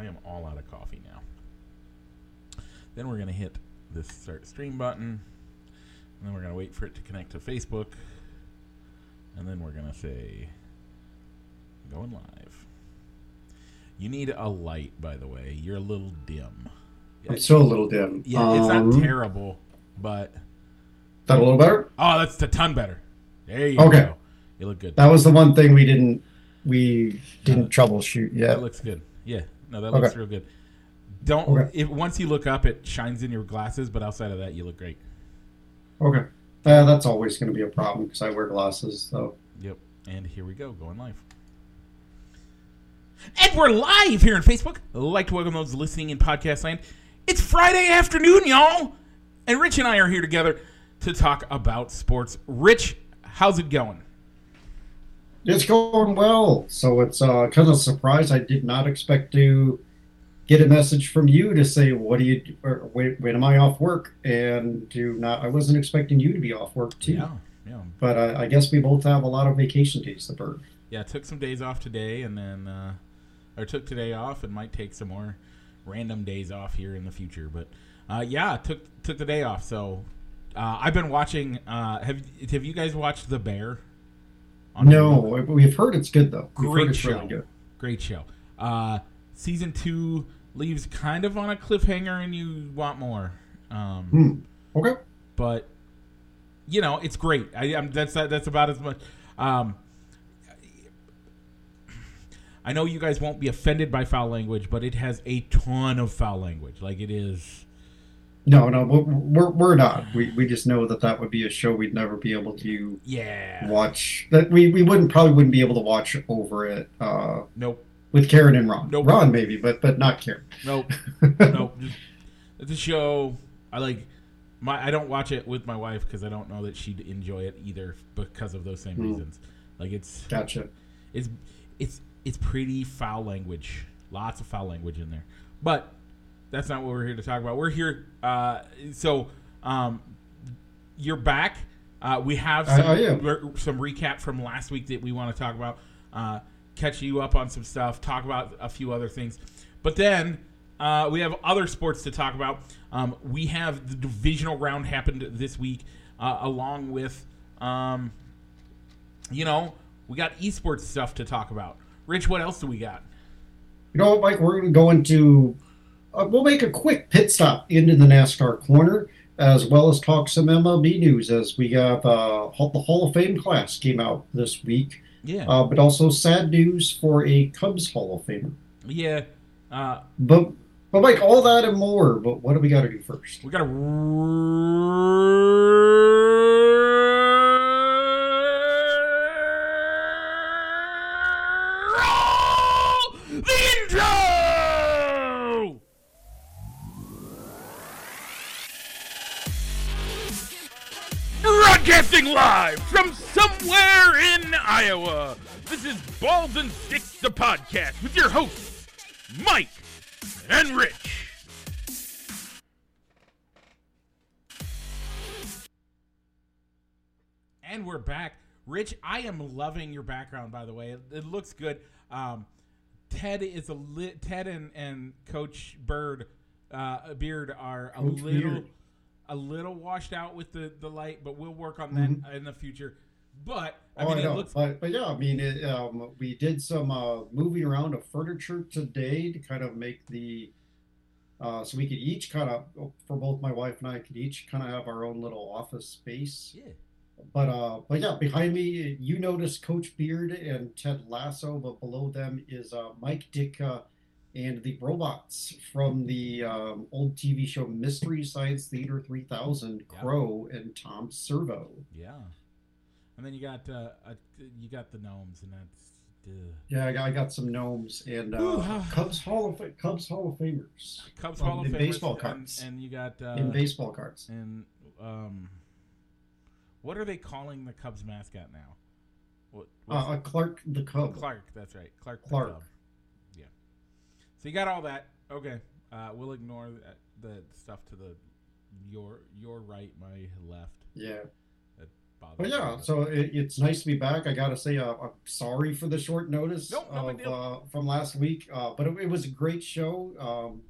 I am all out of coffee now. Then we're gonna hit this start stream button, and then we're gonna wait for it to connect to Facebook, and then we're gonna say going live. You need a light, by the way. You're a little dim. I'm still a little dim. Yeah, it's not Um, terrible, but That a little better? oh, that's a ton better. There you Okay. go. You look good. That was the one thing we didn't we didn't troubleshoot yet. That looks good. Yeah, no, that Okay. looks real good. Don't Okay. if once you look up, it shines in your glasses, but outside of that, you look great. Okay. Uh, that's always going to be a problem because I wear glasses. So Yep. And here we go, going live. And we're live here on Facebook. I'd like to welcome those listening in podcast land. It's Friday afternoon, y'all. And Rich and I are here together to talk about sports. Rich, how's it going? It's going well. So it's uh, kind of a surprise. I did not expect to get a message from you to say, "What do you? Or, when, when am I off work?" And to not, I wasn't expecting you to be off work too. Yeah. Yeah. But uh, I guess we both have a lot of vacation days to burn. Yeah, took some days off today and then uh or took today off and might take some more random days off here in the future. But uh yeah, took took the day off. So uh I've been watching uh have have you guys watched The Bear? No, we've heard it's good though. We've Great show. really good. Great show. Uh season 2 leaves kind of on a cliffhanger and you want more. Um Hmm. Okay. but you know it's great. I, I'm, that's that's about as much. Um, I know you guys won't be offended by foul language, but it has a ton of foul language. Like it is. No, no, we're, we're, not. We, we just know that that would be a show we'd never be able to Yeah. watch. That we, we wouldn't probably wouldn't be able to watch over it uh, Nope. with Karen and Ron. Nope. Ron maybe, but but not Karen. Nope. nope. It's a show. I like. My I don't watch it with my wife because I don't know that she'd enjoy it either because of those same Hmm. reasons. Like it's Gotcha. it's it's it's pretty foul language. Lots of foul language in there. But that's not what we're here to talk about. We're here uh so um you're back. Uh we have some I am. re- some recap from last week that we want to talk about. Uh catch you up on some stuff, talk about a few other things. But then uh, we have other sports to talk about. Um, we have the divisional round happened this week, uh, along with um, you know, we got esports stuff to talk about. Rich, what else do we got? You know what, Mike? We're going to go into. Uh, we'll make a quick pit stop into the NASCAR corner, as well as talk some MLB news, as we have uh, the Hall of Fame class came out this week, Yeah, uh, but also sad news for a Cubs Hall of Famer. yeah. Uh, But but Mike, all that and more. But what do we got to do first? we got to Broadcasting live from somewhere in Iowa. This is Balls and Sticks, the podcast with your hosts, Mike and Rich. And we're back. Rich, I am loving your background, by the way. It, it looks good. Um, Ted is a li- Ted and, and Coach Bird uh, Beard are a Coach little Beard. A little washed out with the, the light, but we'll work on that in the future. But I oh, mean, I know. looks but, but yeah, I mean, it, um, we did some uh, moving around of furniture today to kind of make the. Uh, so we could each kind of, for both my wife and I, could each kind of have our own little office space. yeah. But uh, but yeah, behind me, you notice Coach Beard and Ted Lasso, but below them is uh, Mike Ditka and the robots from the um, old TV show Mystery Science Theater 3000, Yeah. Crow and Tom Servo. Yeah. And then you got uh, uh you got the gnomes, and that's uh, Yeah, I got, I got some gnomes and Ooh, uh. Cubs Hall of Cubs Hall of Famers Cubs Um, Hall of in Famers, baseball and- cards. and, you got uh, in baseball cards. and um, what are they calling the Cubs mascot now? What Uh, uh, Clark the Cub. Clark? That's right, Clark. Clark. Cub. Yeah. So you got all that. Okay. Uh, we'll ignore the, the stuff to the your your right, my left. Yeah. bother. But yeah, so it, it's nice to be back. I gotta say, uh, I'm sorry for the short notice Nope, no of, uh, from last week, uh, but it, it was a great show. Um,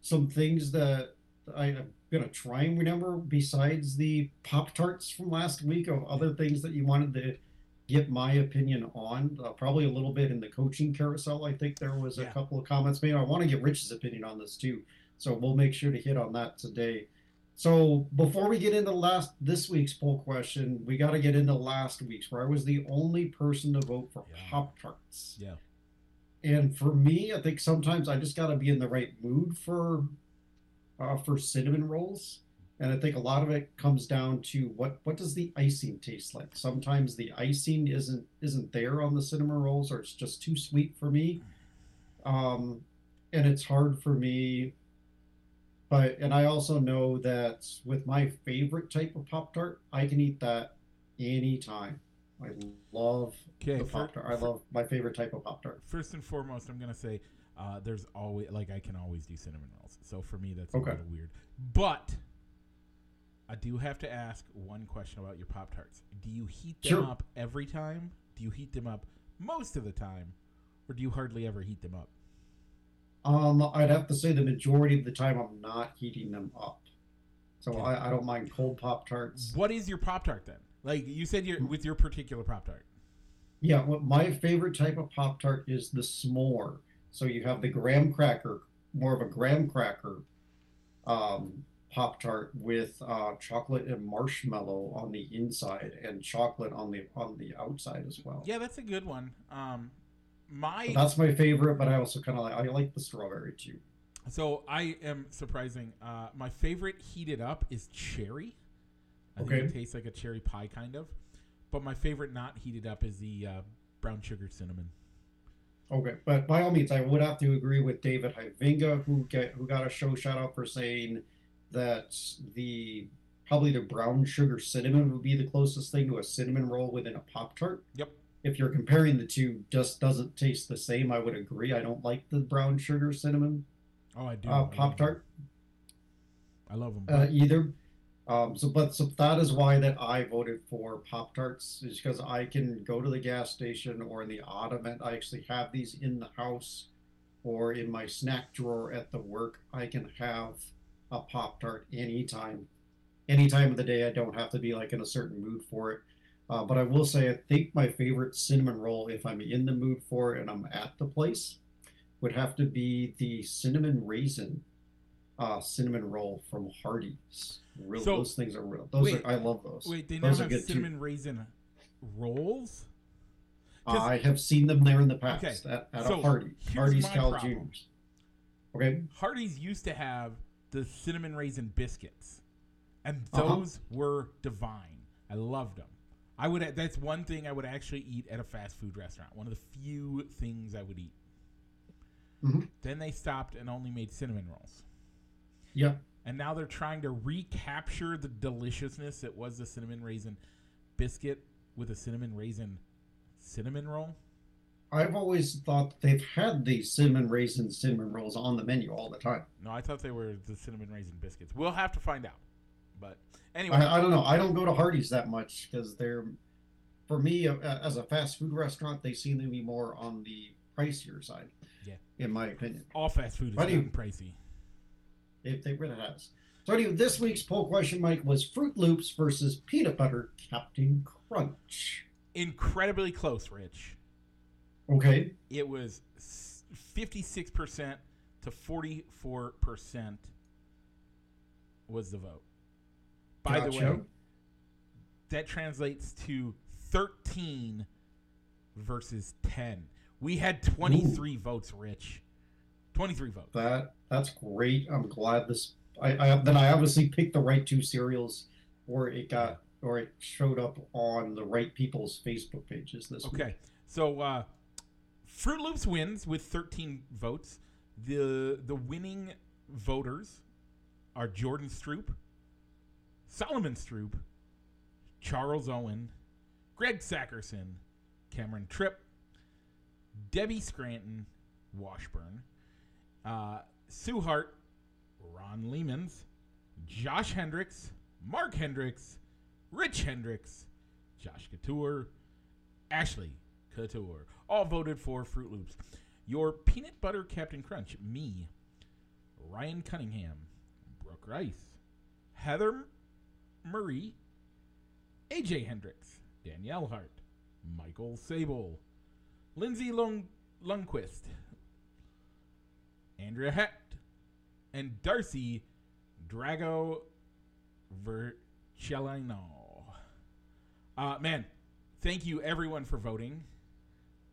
some things that I, I'm gonna try and remember besides the Pop Tarts from last week of other things that you wanted to get my opinion on. Uh, probably a little bit in the coaching carousel. I think there was a Yeah. couple of comments made. I want to get Rich's opinion on this too, so we'll make sure to hit on that today. So before we get into last this week's poll question, we got to get into last week's where I was the only person to vote for Yeah. Pop Tarts. Yeah. And for me, I think sometimes I just got to be in the right mood for uh, for cinnamon rolls. And I think a lot of it comes down to what what does the icing taste like. Sometimes the icing isn't isn't there on the cinnamon rolls, or it's just too sweet for me. Um, and it's hard for me. But and I also know that with my favorite type of pop tart, I can eat that anytime. I love Okay, the pop tart. I love my favorite type of pop tart. First and foremost, I'm gonna say uh, there's always like I can always do cinnamon rolls. So for me, that's Okay. a little weird. But I do have to ask one question about your Pop Tarts. Do you heat them Sure. up every time? Do you heat them up most of the time, or do you hardly ever heat them up? Um, I'd have to say the majority of the time I'm not heating them up. So Okay. I, I don't mind cold pop tarts. What is your Pop Tart then? Like you said, you're with your particular Pop Tart. Yeah, what my favorite type of pop tart is the s'more. So you have the graham cracker, more of a graham cracker um, pop tart with uh, chocolate and marshmallow on the inside and chocolate on the on the outside as well. Yeah, that's a good one. Um, my That's my favorite, but I also kind of like I like the strawberry too. So I am surprising. Uh, my favorite heated up is cherry. I Okay. think it tastes like a cherry pie kind of. But my favorite not heated up is the uh, brown sugar cinnamon. Okay, but by all means, I would have to agree with David Hyvinga, who get who got a show shout out for saying that the probably the brown sugar cinnamon would be the closest thing to a cinnamon roll within a pop tart. Yep. If you're comparing the two, just doesn't taste the same. I would agree. I don't like the brown sugar cinnamon Oh, I do. uh, pop tart. I love them. uh, either. Um, so, but so that is why that I voted for Pop Tarts is because I can go to the gas station or in the ottoman. I actually have these in the house or in my snack drawer at the work. I can have a Pop Tart anytime, any time of the day. I don't have to be like in a certain mood for it. Uh, but I will say, I think my favorite cinnamon roll, if I'm in the mood for it and I'm at the place, would have to be the cinnamon raisin uh, cinnamon roll from Hardee's. Real, So- those things are real. Those Wait, are I love those. Wait, they now those have are good cinnamon raisin rolls? too. I have seen them there in the past Okay, at, at so a Hardy. my Cal problem. Juniors. Okay. Hardee's used to have the cinnamon raisin biscuits, and Uh-huh. those were divine. I loved them. I would. That's one thing I would actually eat at a fast food restaurant. One of the few things I would eat. Mhm. Then they stopped and only made cinnamon rolls. Yep. And now they're trying to recapture the deliciousness that was the cinnamon raisin biscuit with a cinnamon raisin cinnamon roll. I've always thought they've had the cinnamon raisin cinnamon rolls on the menu all the time. No, I thought they were the cinnamon raisin biscuits. We'll have to find out. But anyway, I, I don't know. I don't go to Hardee's that much because they're, for me, uh, as a fast food restaurant, they seem to be more on the pricier side. Yeah. In my opinion. all fast food is Why do you- getting pricey. It, it really has. So anyway, this week's poll question, Mike, was Froot Loops versus Peanut Butter Captain Crunch. Incredibly close, Rich. Okay. It was fifty-six percent to forty-four percent was the vote. By the way, that translates to thirteen versus ten. We had twenty-three votes, Rich. Twenty-three votes. That that's great. I'm glad this. I, I then I obviously picked the right two cereals, or it got or it showed up on the right people's Facebook pages this week. Okay, so uh, Froot Loops wins with 13 votes. the The winning voters are Jordan Stroop, Solomon Stroop, Charles Owen, Greg Sackerson, Cameron Tripp, Debbie Scranton, Washburn, uh, Sue Hart, Ron Lehmans, Josh Hendricks, Mark Hendricks, Rich Hendricks, Josh Couture, Ashley Couture, all voted for Froot Loops. Your peanut butter Captain Crunch, me, Ryan Cunningham, Brooke Rice, Heather Murray, AJ Hendricks, Danielle Hart, Michael Sable, Lindsay Lung- Lundquist, Andrea Hecht, and Darcy Drago Vercellino. Uh, man, thank you everyone for voting.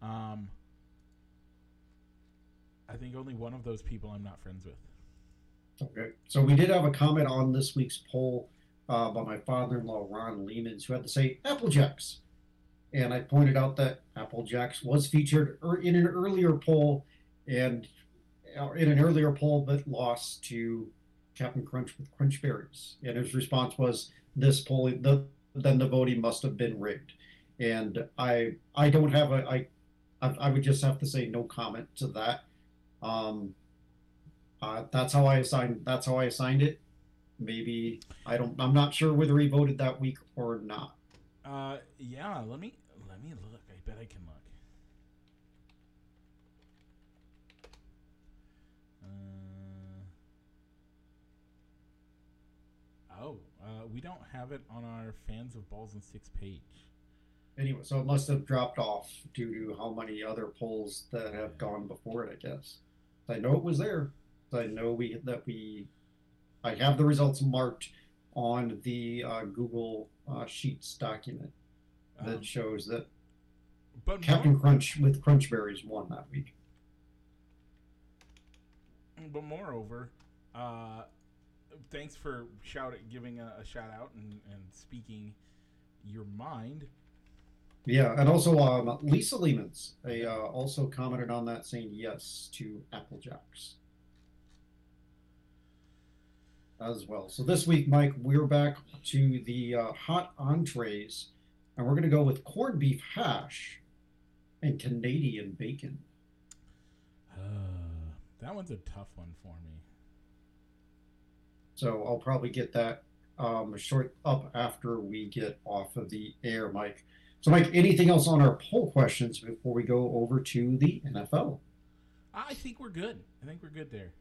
Um, I think only one of those people I'm not friends with. Okay. So we did have a comment on this week's poll uh, by my father-in-law Ron Lehmans, who had to say Apple Jacks, and I pointed out that Apple Jacks was featured er- in an earlier poll, and uh, in an earlier poll, but lost to Captain Crunch with Crunch Berries. And his response was, "This poll, the, then the voting must have been rigged." And I, I don't have a, I, I, I would just have to say no comment to that. Um, uh, that's how I assigned. That's how I assigned it. Maybe I don't. I'm not sure whether he voted that week or not. Uh, yeah. Let me let me look. I bet I can look. Uh, oh, uh, we don't have it on our fans of balls and sticks page. Anyway, so it must have dropped off due to how many other polls that have gone before it. I guess. I know it was there. I know we that we. I have the results marked on the uh, Google uh, Sheets document that Um, shows that but Captain more, Crunch with Crunchberries won that week. but moreover, uh, thanks for shout giving a, a shout out and, and speaking your mind. Yeah, and also um, Lisa Lehmans they, uh, also commented on that, saying yes to Apple Jacks as well. So this week, Mike, we're back to the uh, hot entrees, and we're going to go with corned beef hash and Canadian bacon. Uh, that one's a tough one for me. So I'll probably get that um, short up after we get off of the air, Mike. So, Mike, anything else on our poll questions before we go over to the NFL? I think we're good. I think we're good there.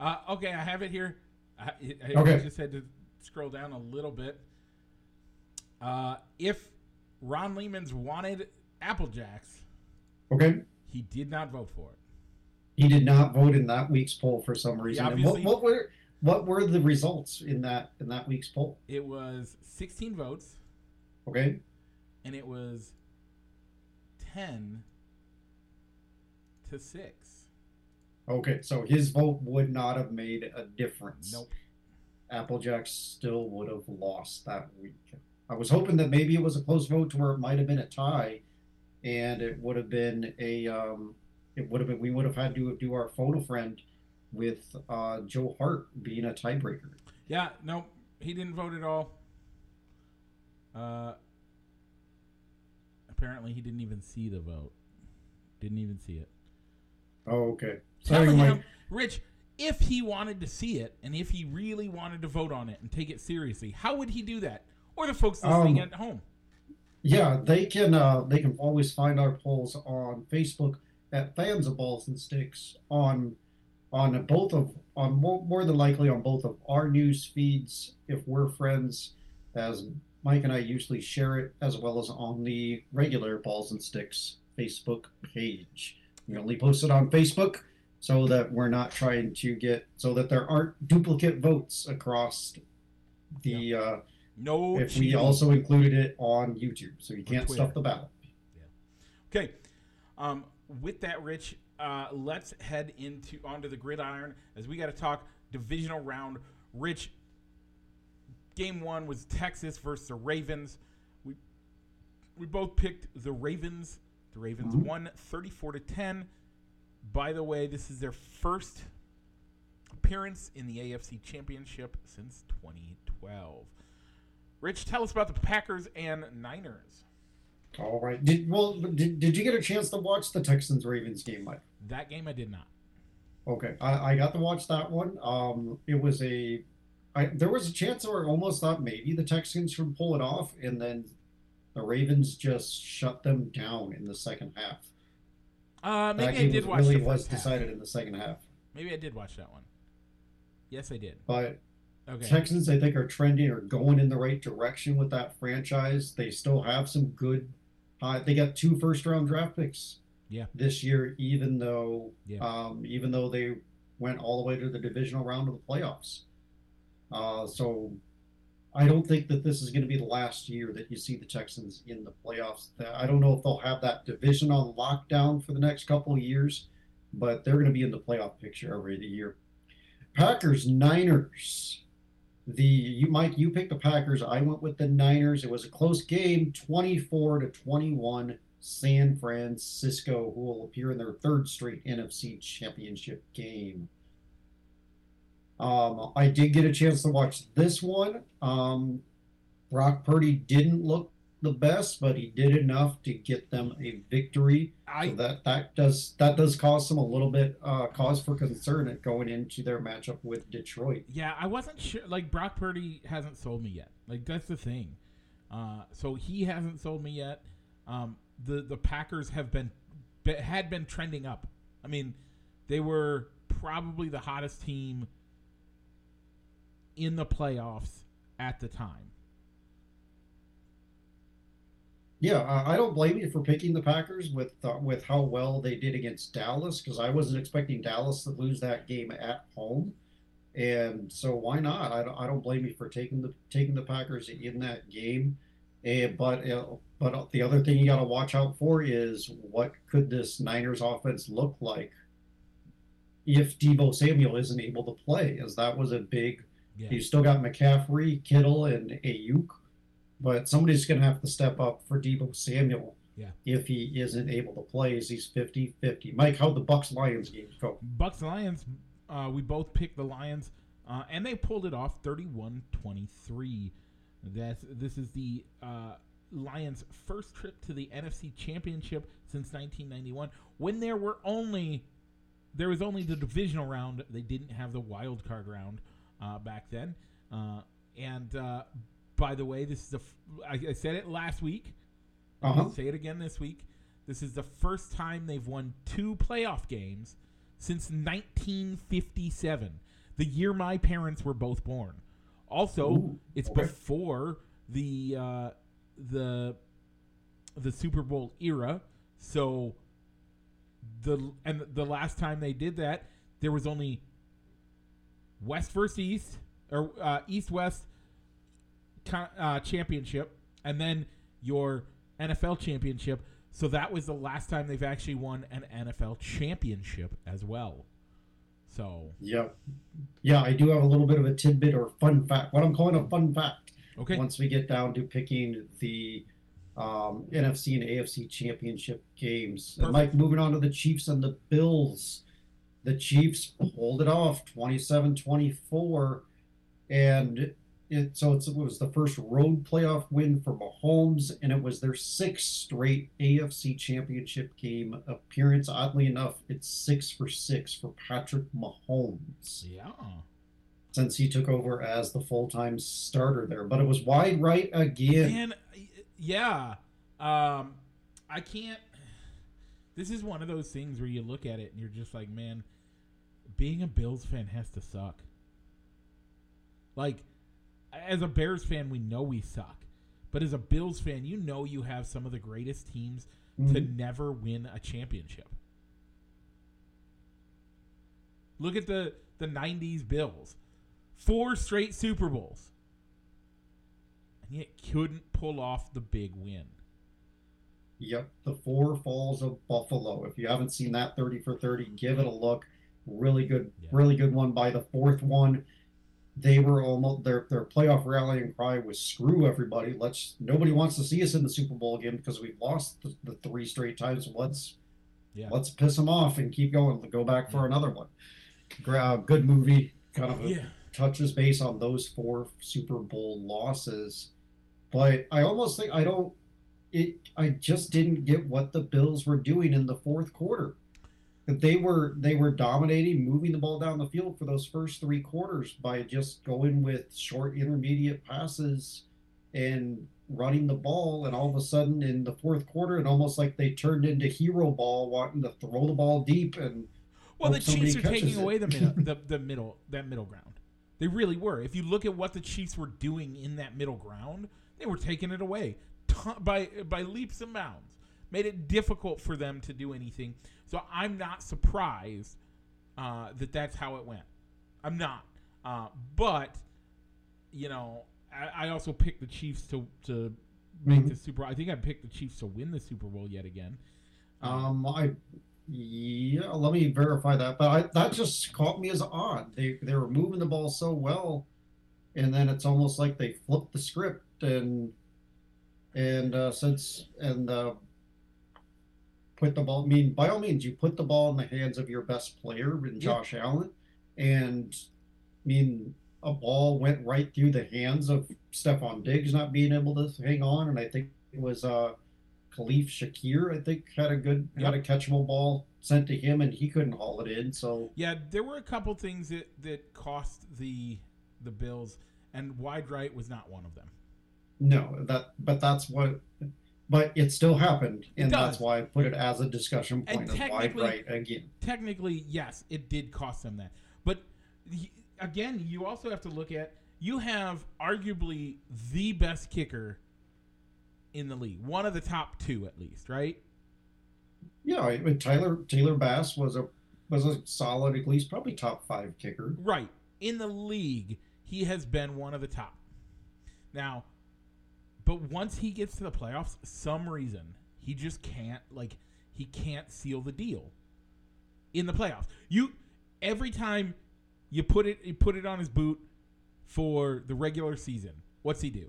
Uh, okay, I have it here. I, I Okay. just had to scroll down a little bit. Uh, if Ron Lehman's wanted Apple Jacks, Okay. he did not vote for it. He did not vote in that week's poll for some reason. What, what were what were the results in that in that week's poll? It was 16 votes, Okay. And it was 10 to 6. Okay. So his vote would not have made a difference. Nope. Applejack still would have lost that week. I was hoping that maybe it was a close vote to where it might have been a tie, and it would have been a um, it would have been we would have had to do our photo friend with uh, Joe Hart being a tiebreaker. Yeah, no, he didn't vote at all. Uh, apparently, he didn't even see the vote. Didn't even see it. Oh, okay. Sorry, Telling him, Rich, if he wanted to see it and if he really wanted to vote on it and take it seriously, how would he do that? Or the folks listening Um, at home. Yeah, they can uh, they can always find our polls on Facebook at Fans of Balls and Sticks on on both of on more, more than likely on both of our news feeds if we're friends, as Mike and I usually share it, as well as on the regular Balls and Sticks Facebook page. We only post it on Facebook so that we're not trying to get so that there aren't duplicate votes across the. Uh, No if we cheating. also included it on YouTube, so you can't stuff the ballot. Okay. Um, with that, Rich, uh, let's head into onto the gridiron as we got to talk divisional round. Rich, game one was Texas versus the Ravens. We we both picked the Ravens. The Ravens Mhm. won 34 to 10. By the way, this is their first appearance in the AFC Championship since 2012. Rich, tell us about the Packers and Niners. All right. Did well? Did, did you get a chance to watch the Texans Ravens game, Mike? That game I did not. Okay, I, I got to watch that one. Um, it was a I, there was a chance where I almost thought maybe the Texans would pull it off, and then the Ravens just shut them down in the second half. Uh, maybe I did was watch really was half. decided in the second half. Maybe I did watch that one. Yes, I did. But Okay. Texans, I think, are trending or going in the right direction with that franchise. They still have some good. Uh, they got two first round draft picks. Yeah. This year, even though, Yeah. um, even though they went all the way to the divisional round of the playoffs. Uh, so, I don't think that this is going to be the last year that you see the Texans in the playoffs. I don't know if they'll have that division on lockdown for the next couple of years, but they're going to be in the playoff picture every year. Packers Niners. The you Mike, you picked the Packers. I went with the Niners. It was a close game, twenty-four to twenty-one. San Francisco, who will appear in their third straight NFC Championship game. Um, I did get a chance to watch this one. Um, Brock Purdy didn't look the best, but he did enough to get them a victory. I So that that does that does cause them a little bit uh, cause for concern at going into their matchup with Detroit. yeah, I wasn't sure. Like Brock Purdy hasn't sold me yet. Like that's the thing. Uh, so he hasn't sold me yet. Um, the the Packers have been had been trending up. I mean, they were probably the hottest team in the playoffs at the time. Yeah, I don't blame you for picking the Packers with uh, with how well they did against Dallas because I wasn't expecting Dallas to lose that game at home, and so why not? I don't, I don't blame you for taking the taking the Packers in that game. And, but uh, but the other thing you got to watch out for is what could this Niners offense look like if Deebo Samuel isn't able to play, as that was a big Yeah, you still got McCaffrey, Kittle, and Aiyuk, but somebody's going to have to step up for Deebo Samuel. Yeah. If he isn't able to play, as he's 50-50. Mike, how the Bucs Lions games go? Bucs Lions. Uh, we both picked the Lions, uh, and they pulled it off 31-23. That's this is the uh, Lions' first trip to the NFC Championship since 1991, when there were only there was only the divisional round. They didn't have the wild card round uh, back then. Uh, and uh, by the way, this is the f- I, I said it last week. Uh huh. I'll say it again this week. This is the first time they've won two playoff games since 1957, the year my parents were both born. Also, Ooh, it's okay. before the uh, the the Super Bowl era. So the and the last time they did that, there was only West versus East or uh, East West uh, championship, and then your NFL championship. So that was the last time they've actually won an NFL championship as well. So Yeah. Yeah, I do have a little bit of a tidbit or fun fact. What I'm calling a fun fact. okay, Once we get down to picking the um, NFC and AFC championship games. Perfect. Mike, moving on to the Chiefs and the Bills. The Chiefs pulled it off 27 24. And it, so it's, it was the first road playoff win for Mahomes, and it was their sixth straight AFC championship game appearance. Oddly enough, it's six for six for Patrick Mahomes yeah, since he took over as the full time starter there. But it was wide right again. and yeah, um, I can't. This is one of those things where you look at it and you're just like, man, being a Bills fan has to suck. Like, as a Bears fan, we know we suck. But as a Bills fan, you know you have some of the greatest teams to Mhm. never win a championship. Look at the, the 90s Bills. Four straight Super Bowls. And yet couldn't pull off the big win. Yep, the Four Falls of Buffalo. If you haven't seen that 30 for 30, give it a look. Really good, Yeah. really good one by the fourth one. They were almost their their playoff rallying cry was screw everybody. Let's nobody wants to see us in the Super Bowl again because we've lost the, the three straight times. Let's Yeah. let's piss them off and keep going. Go back for another one. Gra- uh, good movie. Kind of a, Yeah. touches base on those four Super Bowl losses. But I almost think I don't it I just didn't get what the Bills were doing in the fourth quarter. that they were they were dominating, moving the ball down the field for those first three quarters by just going with short intermediate passes and running the ball. And all of a sudden, in the fourth quarter, it almost like they turned into hero ball, wanting to throw the ball deep. And well, the Chiefs are taking it. away the middle, the, the middle, that middle ground. They really were. If you look at what the Chiefs were doing in that middle ground, they were taking it away ton- by by leaps and bounds. Made it difficult for them to do anything. So I'm not surprised uh, that that's how it went. I'm not. Uh, but you know, I, I also picked the Chiefs to to make Mhm. the Super. I think I picked the Chiefs to win the Super Bowl yet again. Um, I yeah, let me verify that. But I, that just caught me as odd. They they were moving the ball so well, and then it's almost like they flipped the script and and uh, since and uh, put the ball. I mean, by all means, you put the ball in the hands of your best player in Josh Allen, and I mean a ball went right through the hands of Stefon Diggs not being able to hang on, and I think it was uh Khalil Shakir, I think, had a good, got a catchable ball sent to him, and he couldn't haul it in. So Yeah, there were a couple things that that cost the the Bills, and wide right was not one of them. No, that, but that's what, but it still happened, and that's why I put it as a discussion And point wide technically- right again. Technically, yes, it did cost them that, but again, you also have to look at you have arguably the best kicker in the league, one of the top two at least, right? Yeah, I mean, Tyler Taylor Bass was a was a solid, at least probably top five kicker. Right. In the league, he has been one of the top. Now, but once he gets to the playoffs, some reason he just can't like he can't seal the deal in the playoffs. You every time you put it you put it on his boot for the regular season, what's he do?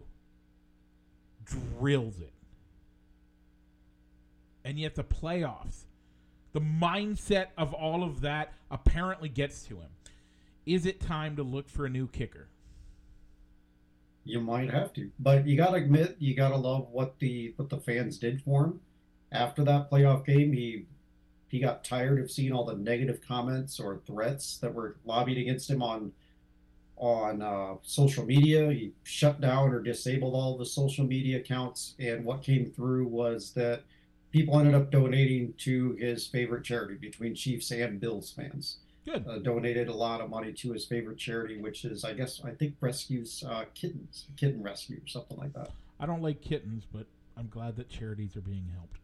Drills it. And yet the playoffs, the mindset of all of that apparently gets to him. Is it time to look for a new kicker? You might have to, but you gotta admit, you gotta love what the what the fans did for him after that playoff game. He he got tired of seeing all the negative comments or threats that were lobbied against him on on uh, social media. He shut down or disabled all the social media accounts, and what came through was that people ended up donating to his favorite charity between Chiefs and Bills fans Good. uh, donated a lot of money to his favorite charity, which is, I guess, I think rescues uh, kittens, kitten rescue, or something like that. I don't like kittens, but I'm glad that charities are being helped.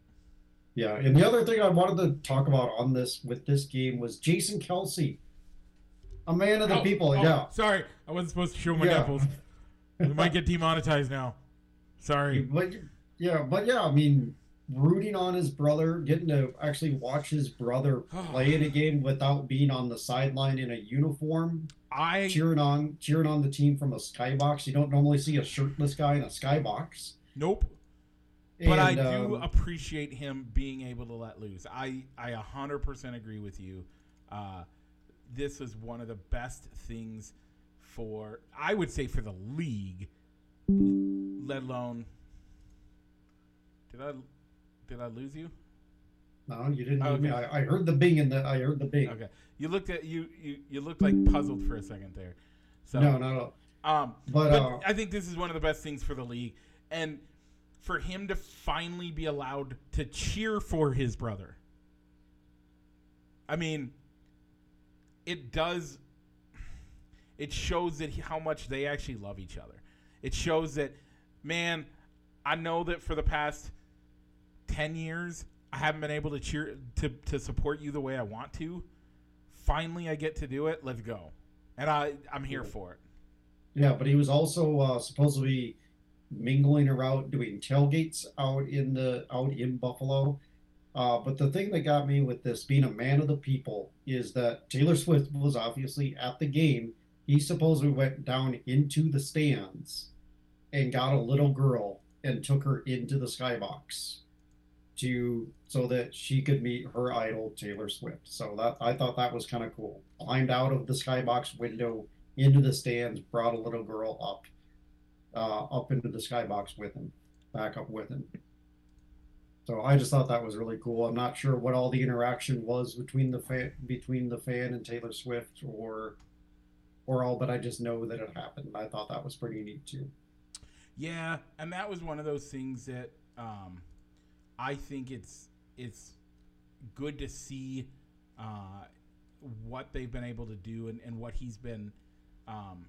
Yeah, and the other thing I wanted to talk about on this with this game was Jason Kelce, a man of the Oh, people. oh, yeah, Sorry, I wasn't supposed to show my Yeah. nipples. We might get demonetized now. Sorry. but yeah, but yeah, I mean, rooting on his brother, getting to actually watch his brother play in a game without being on the sideline in a uniform, I cheering on cheering on the team from a skybox. You don't normally see a shirtless guy in a skybox. nope. But I do um, appreciate him being able to let loose. I I 100% agree with you. Uh, this is one of the best things for I would say for the league, let alone. Did I did I lose you? No, you didn't. Oh, okay. I, I heard the bing and the I heard the bing. Okay, you looked at you you you looked like puzzled for a second there. So No, no, no. Um, But, but uh, I think this is one of the best things for the league, and for him to finally be allowed to cheer for his brother. I mean, it does. It shows that he, how much they actually love each other. It shows that, man, I know that for the past ten years I haven't been able to cheer to to support you the way I want to. Finally, I get to do it. Let's go, and I I'm here for it. Yeah, but he was also uh, supposed to be mingling around doing tailgates out in the out in Buffalo. Uh, but the thing that got me with this being a man of the people is that Taylor Swift was obviously at the game. He supposedly went down into the stands and got a little girl and took her into the skybox to so that she could meet her idol Taylor Swift. So that I thought that was kind of cool. Climbed out of the skybox window into the stands, brought a little girl up, uh, up into the skybox with him, back up with him. So I just thought that was really cool. I'm not sure what all the interaction was between the fan between the fan and Taylor Swift or or all, but I just know that it happened. I thought that was pretty neat too. Yeah, and that was one of those things that um, I think it's it's good to see uh, what they've been able to do and, and what he's been um,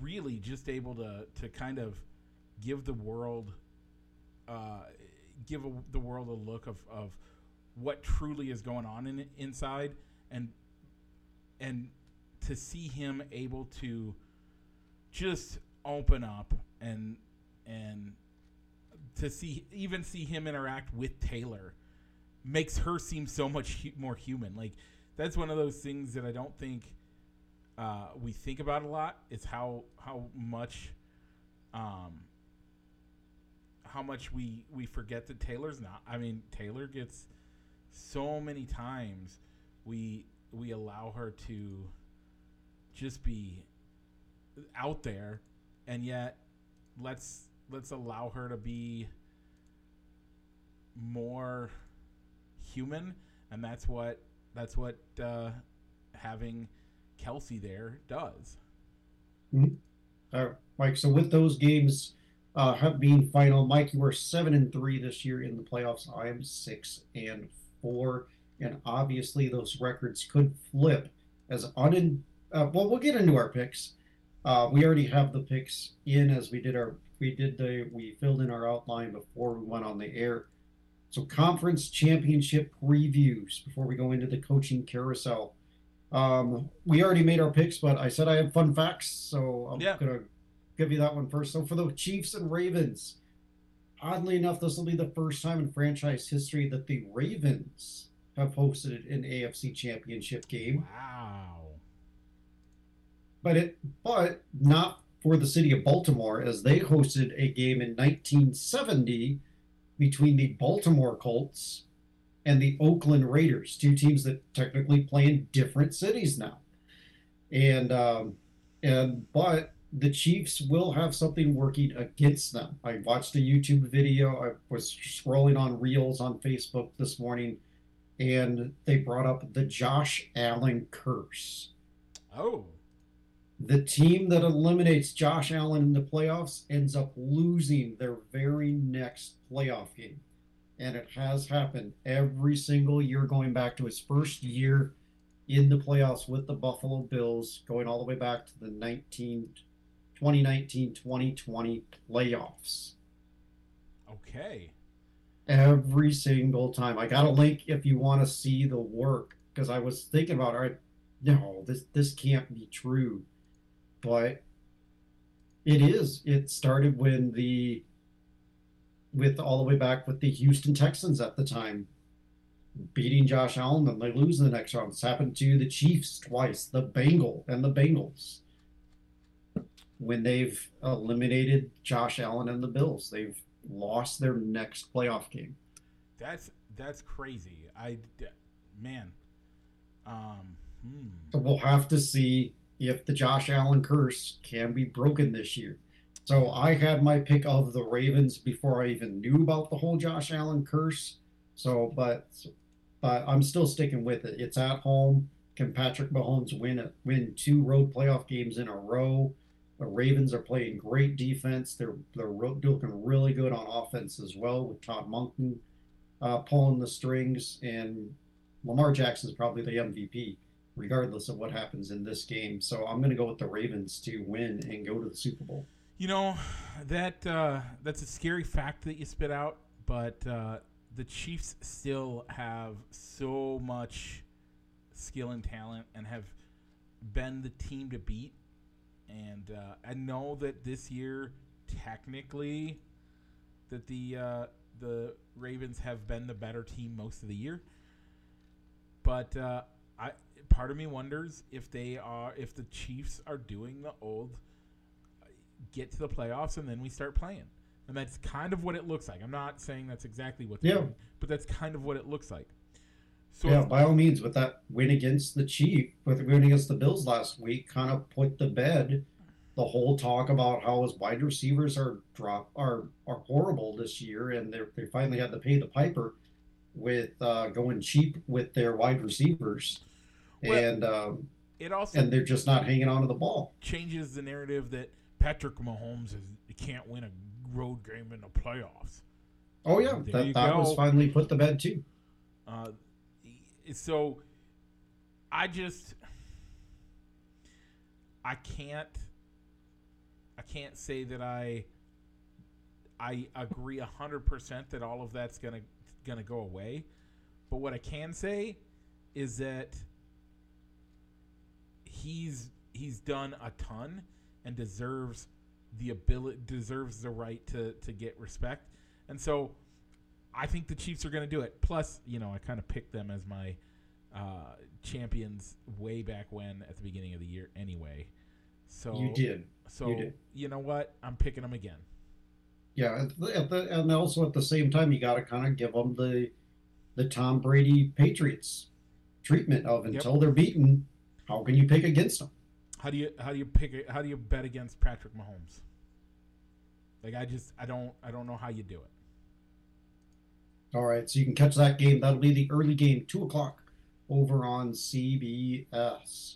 really just able to to kind of give the world uh, give a, the world a look of, of what truly is going on in inside and and to see him able to just open up and and to see even see him interact with Taylor makes her seem so much hu- more human. Like that's one of those things that I don't think uh, we think about a lot. Is how how much um, how much we we forget that Taylor's not. I mean, Taylor gets so many times we we allow her to just be out there, and yet let's let's allow her to be more human, and that's what that's what uh, having Kelce there does. Mm-hmm. Uh, Mike, so with those games uh, been final, Mike, you were seven and three this year in the playoffs. I am six and four, and obviously those records could flip as un. Uh, well, we'll get into our picks. Uh, we already have the picks in as we did our we did the we filled in our outline before we went on the air. So conference championship reviews before we go into the coaching carousel. Um, we already made our picks, but I said I had fun facts, so I'm Yeah. gonna give you that one first. So for the Chiefs and Ravens, oddly enough, this will be the first time in franchise history that the Ravens have hosted an AFC championship game Wow. but it but not for the city of Baltimore as they hosted a game in 1970 between the Baltimore Colts and the Oakland Raiders, two teams that technically play in different cities now. And um, and but the Chiefs will have something working against them. I watched a YouTube video. I was scrolling on Reels on Facebook this morning, and they brought up the Josh Allen curse Oh. The team that eliminates Josh Allen in the playoffs ends up losing their very next playoff game. And it has happened every single year going back to his first year in the playoffs with the Buffalo Bills, going all the way back to the 19, 2019 2020 playoffs. Okay. Every single time. I got a link if you want to see the work because I was thinking about, all right, no, this, this can't be true but it is. It started when the with all the way back with the Houston Texans at the time beating Josh Allen and they lose in the next round. It's happened to the Chiefs twice, the Bengal and the Bengals. When they've eliminated Josh Allen and the Bills, they've lost their next playoff game. That's that's crazy. I man. Um. Hmm. So we'll have to see if the Josh Allen curse can be broken this year. So I had my pick of the Ravens before I even knew about the whole Josh Allen curse. So, but but I'm still sticking with it. It's at home. Can Patrick Mahomes win win two road playoff games in a row? The Ravens are playing great defense. They're they're looking really good on offense as well with Todd Monken uh, pulling the strings, and Lamar Jackson's probably the MVP regardless of what happens in this game. So I'm going to go with the Ravens to win and go to the Super Bowl. You know that uh, that's a scary fact that you spit out, but uh, the Chiefs still have so much skill and talent, and have been the team to beat. And uh, I know that this year, technically, that the uh, the Ravens have been the better team most of the year. But uh, I part of me wonders if they are if the Chiefs are doing the old get to the playoffs and then we start playing. And that's kind of what it looks like. I'm not saying that's exactly what they're Yeah. doing, but that's kind of what it looks like. So yeah, if- by all means, with that win against the Chief, with the win against the Bills last week, kind of put the bed the whole talk about how his wide receivers are drop are are horrible this year, and they they finally had to pay the piper with uh, going cheap with their wide receivers, Well, and um, It also and they're just not hanging on to the ball. changes the narrative that Patrick Mahomes is, can't win a road game in the playoffs. Oh yeah, There that, that was finally put to bed too. Uh, so I just I can't I can't say that I I agree hundred percent that all of that's gonna gonna go away. But what I can say is that he's he's done a ton and deserves the ability deserves the right to to get respect. And so I think the Chiefs are going to do it. Plus, you know, I kind of picked them as my uh, champions way back when at the beginning of the year anyway. So You did. So you did. you know what? I'm picking them again. Yeah, at the, at the, and also at the same time, you got to kind of give them the the Tom Brady Patriots treatment of until they're beaten. How can you pick against them? How do you how do you pick? How do you bet against Patrick Mahomes? Like I just I don't I don't know how you do it. All right, so you can catch that game. That'll be the early game, two o'clock, over on CBS.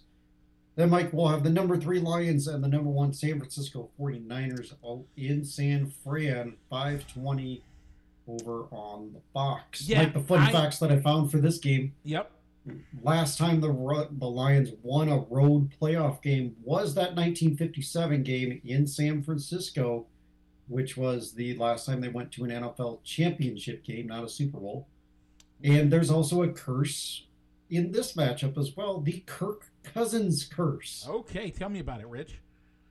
Then, Mike, we'll have the number three Lions and the number one San Francisco 49ers out in San Fran, 520 over on the Fox. Yeah, Mike, the fun I- facts that I found for this game Yep. Last time the the Lions won a road playoff game was that 1957 game in San Francisco, which was the last time they went to an NFL championship game, not a Super Bowl. And there's also a curse in this matchup as well, the Kirk Cousins curse. Okay, tell me about it, Rich.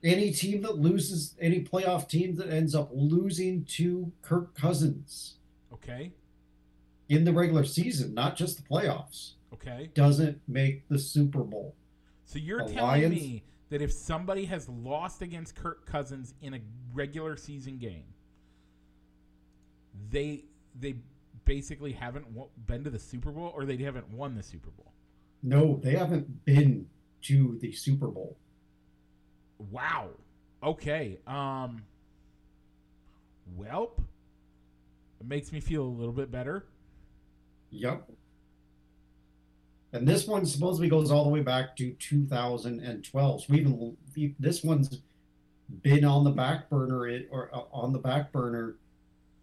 Any team that loses, any playoff team that ends up losing to Kirk Cousins Okay. in the regular season, not just the playoffs, Okay. doesn't make the Super Bowl. So you're The telling Lions- me that if somebody has lost against Kirk Cousins in a regular season game, they they basically haven't been to the Super Bowl or they haven't won the Super Bowl. No, they haven't been to the Super Bowl. Wow. Okay. Um Welp. It makes me feel a little bit better. Yep. And this one supposedly goes all the way back to 2012. So even this one's been on the back burner it or uh, on the back burner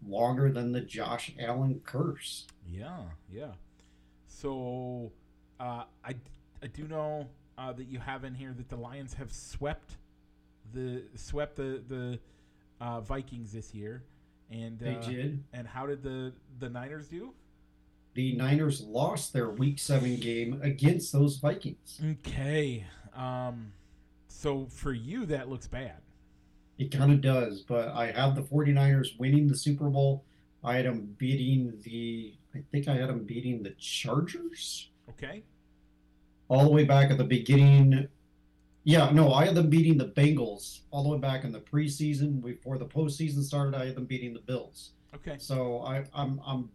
longer than the Josh Allen curse. Yeah, yeah. So uh, I I do know uh, that you have in here that the Lions have swept the swept the the uh, Vikings this year, and They uh, did. And how did the the Niners do? The Niners lost their Week Seven game against those Vikings. Okay. Um. So for you, that looks bad. It kind of does, but I have the 49ers winning the Super Bowl. I had them beating the. I think I had them beating the Chargers. Okay. all the way back at the beginning. Yeah, no, I had them beating the Bengals all the way back in the preseason before the postseason started. I had them beating the Bills. Okay. So I, I'm, I'm,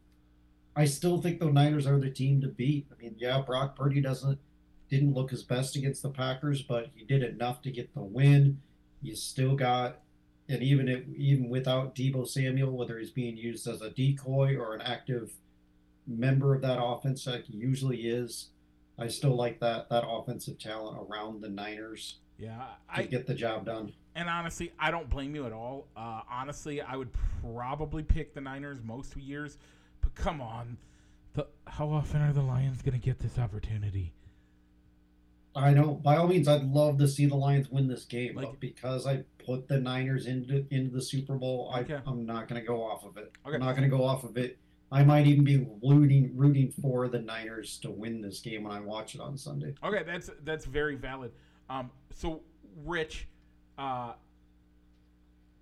I still think the Niners are the team to beat. I mean, yeah, Brock Purdy doesn't didn't look his best against the Packers, but he did enough to get the win. You still got, and even if even without Deebo Samuel, whether he's being used as a decoy or an active member of that offense, like he usually is, I still like that that offensive talent around the Niners Yeah. to I get the job done. and honestly, I don't blame you at all. Uh, honestly, I would probably pick the Niners most years, but come on, the, how often are the Lions going to get this opportunity? I know. By all means, I'd love to see the Lions win this game, Like- but because I put the Niners into into the Super Bowl, Okay. I, I'm not going to go off of it. Okay. I'm not going to go off of it. I might even be rooting rooting for the Niners to win this game when I watch it on Sunday. Okay, that's that's very valid. Um, so Rich, uh,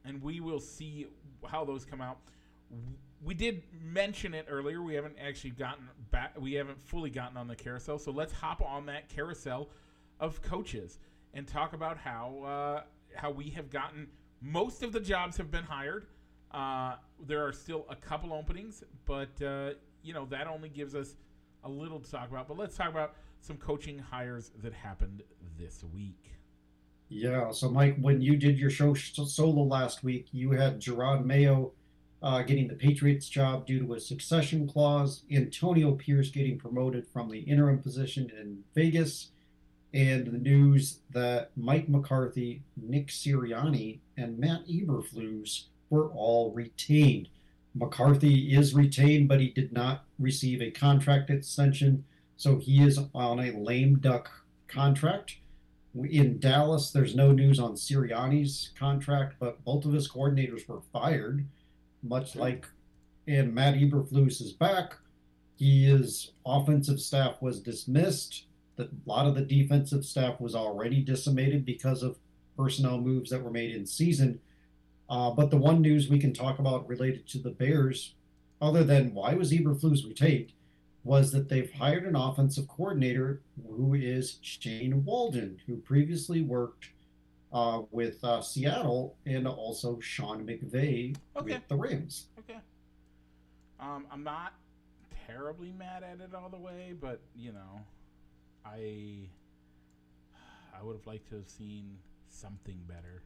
and we will see how those come out. We did mention it earlier. We haven't actually gotten back. We haven't fully gotten on the carousel. So let's hop on that carousel of coaches and talk about how uh, how we have gotten most of the jobs have been hired. Uh, there are still a couple openings, but uh, you know that only gives us a little to talk about. But let's talk about some coaching hires that happened this week. Yeah. So, Mike, when you did your show solo last week, you had Gerard Mayo uh, getting the Patriots job due to a succession clause, Antonio Pierce getting promoted from the interim position in Vegas, and the news that Mike McCarthy, Nick Sirianni, and Matt Eberflus were all retained. McCarthy is retained, but he did not receive a contract extension, so he is on a lame duck contract. In Dallas, there's no news on Sirianni's contract, but both of his coordinators were fired, much like and Matt Eberflus is back. His offensive staff was dismissed. The, a lot of the defensive staff was already decimated because of personnel moves that were made in season. Uh, but the one news we can talk about related to the Bears, other than why was Eberflus retained, was that they've hired an offensive coordinator who is Shane Waldron, who previously worked uh, with uh, Seattle and also Sean McVay okay. with the Rams. Okay. Um, I'm not terribly mad at it all the way, but you know, I I would have liked to have seen something better.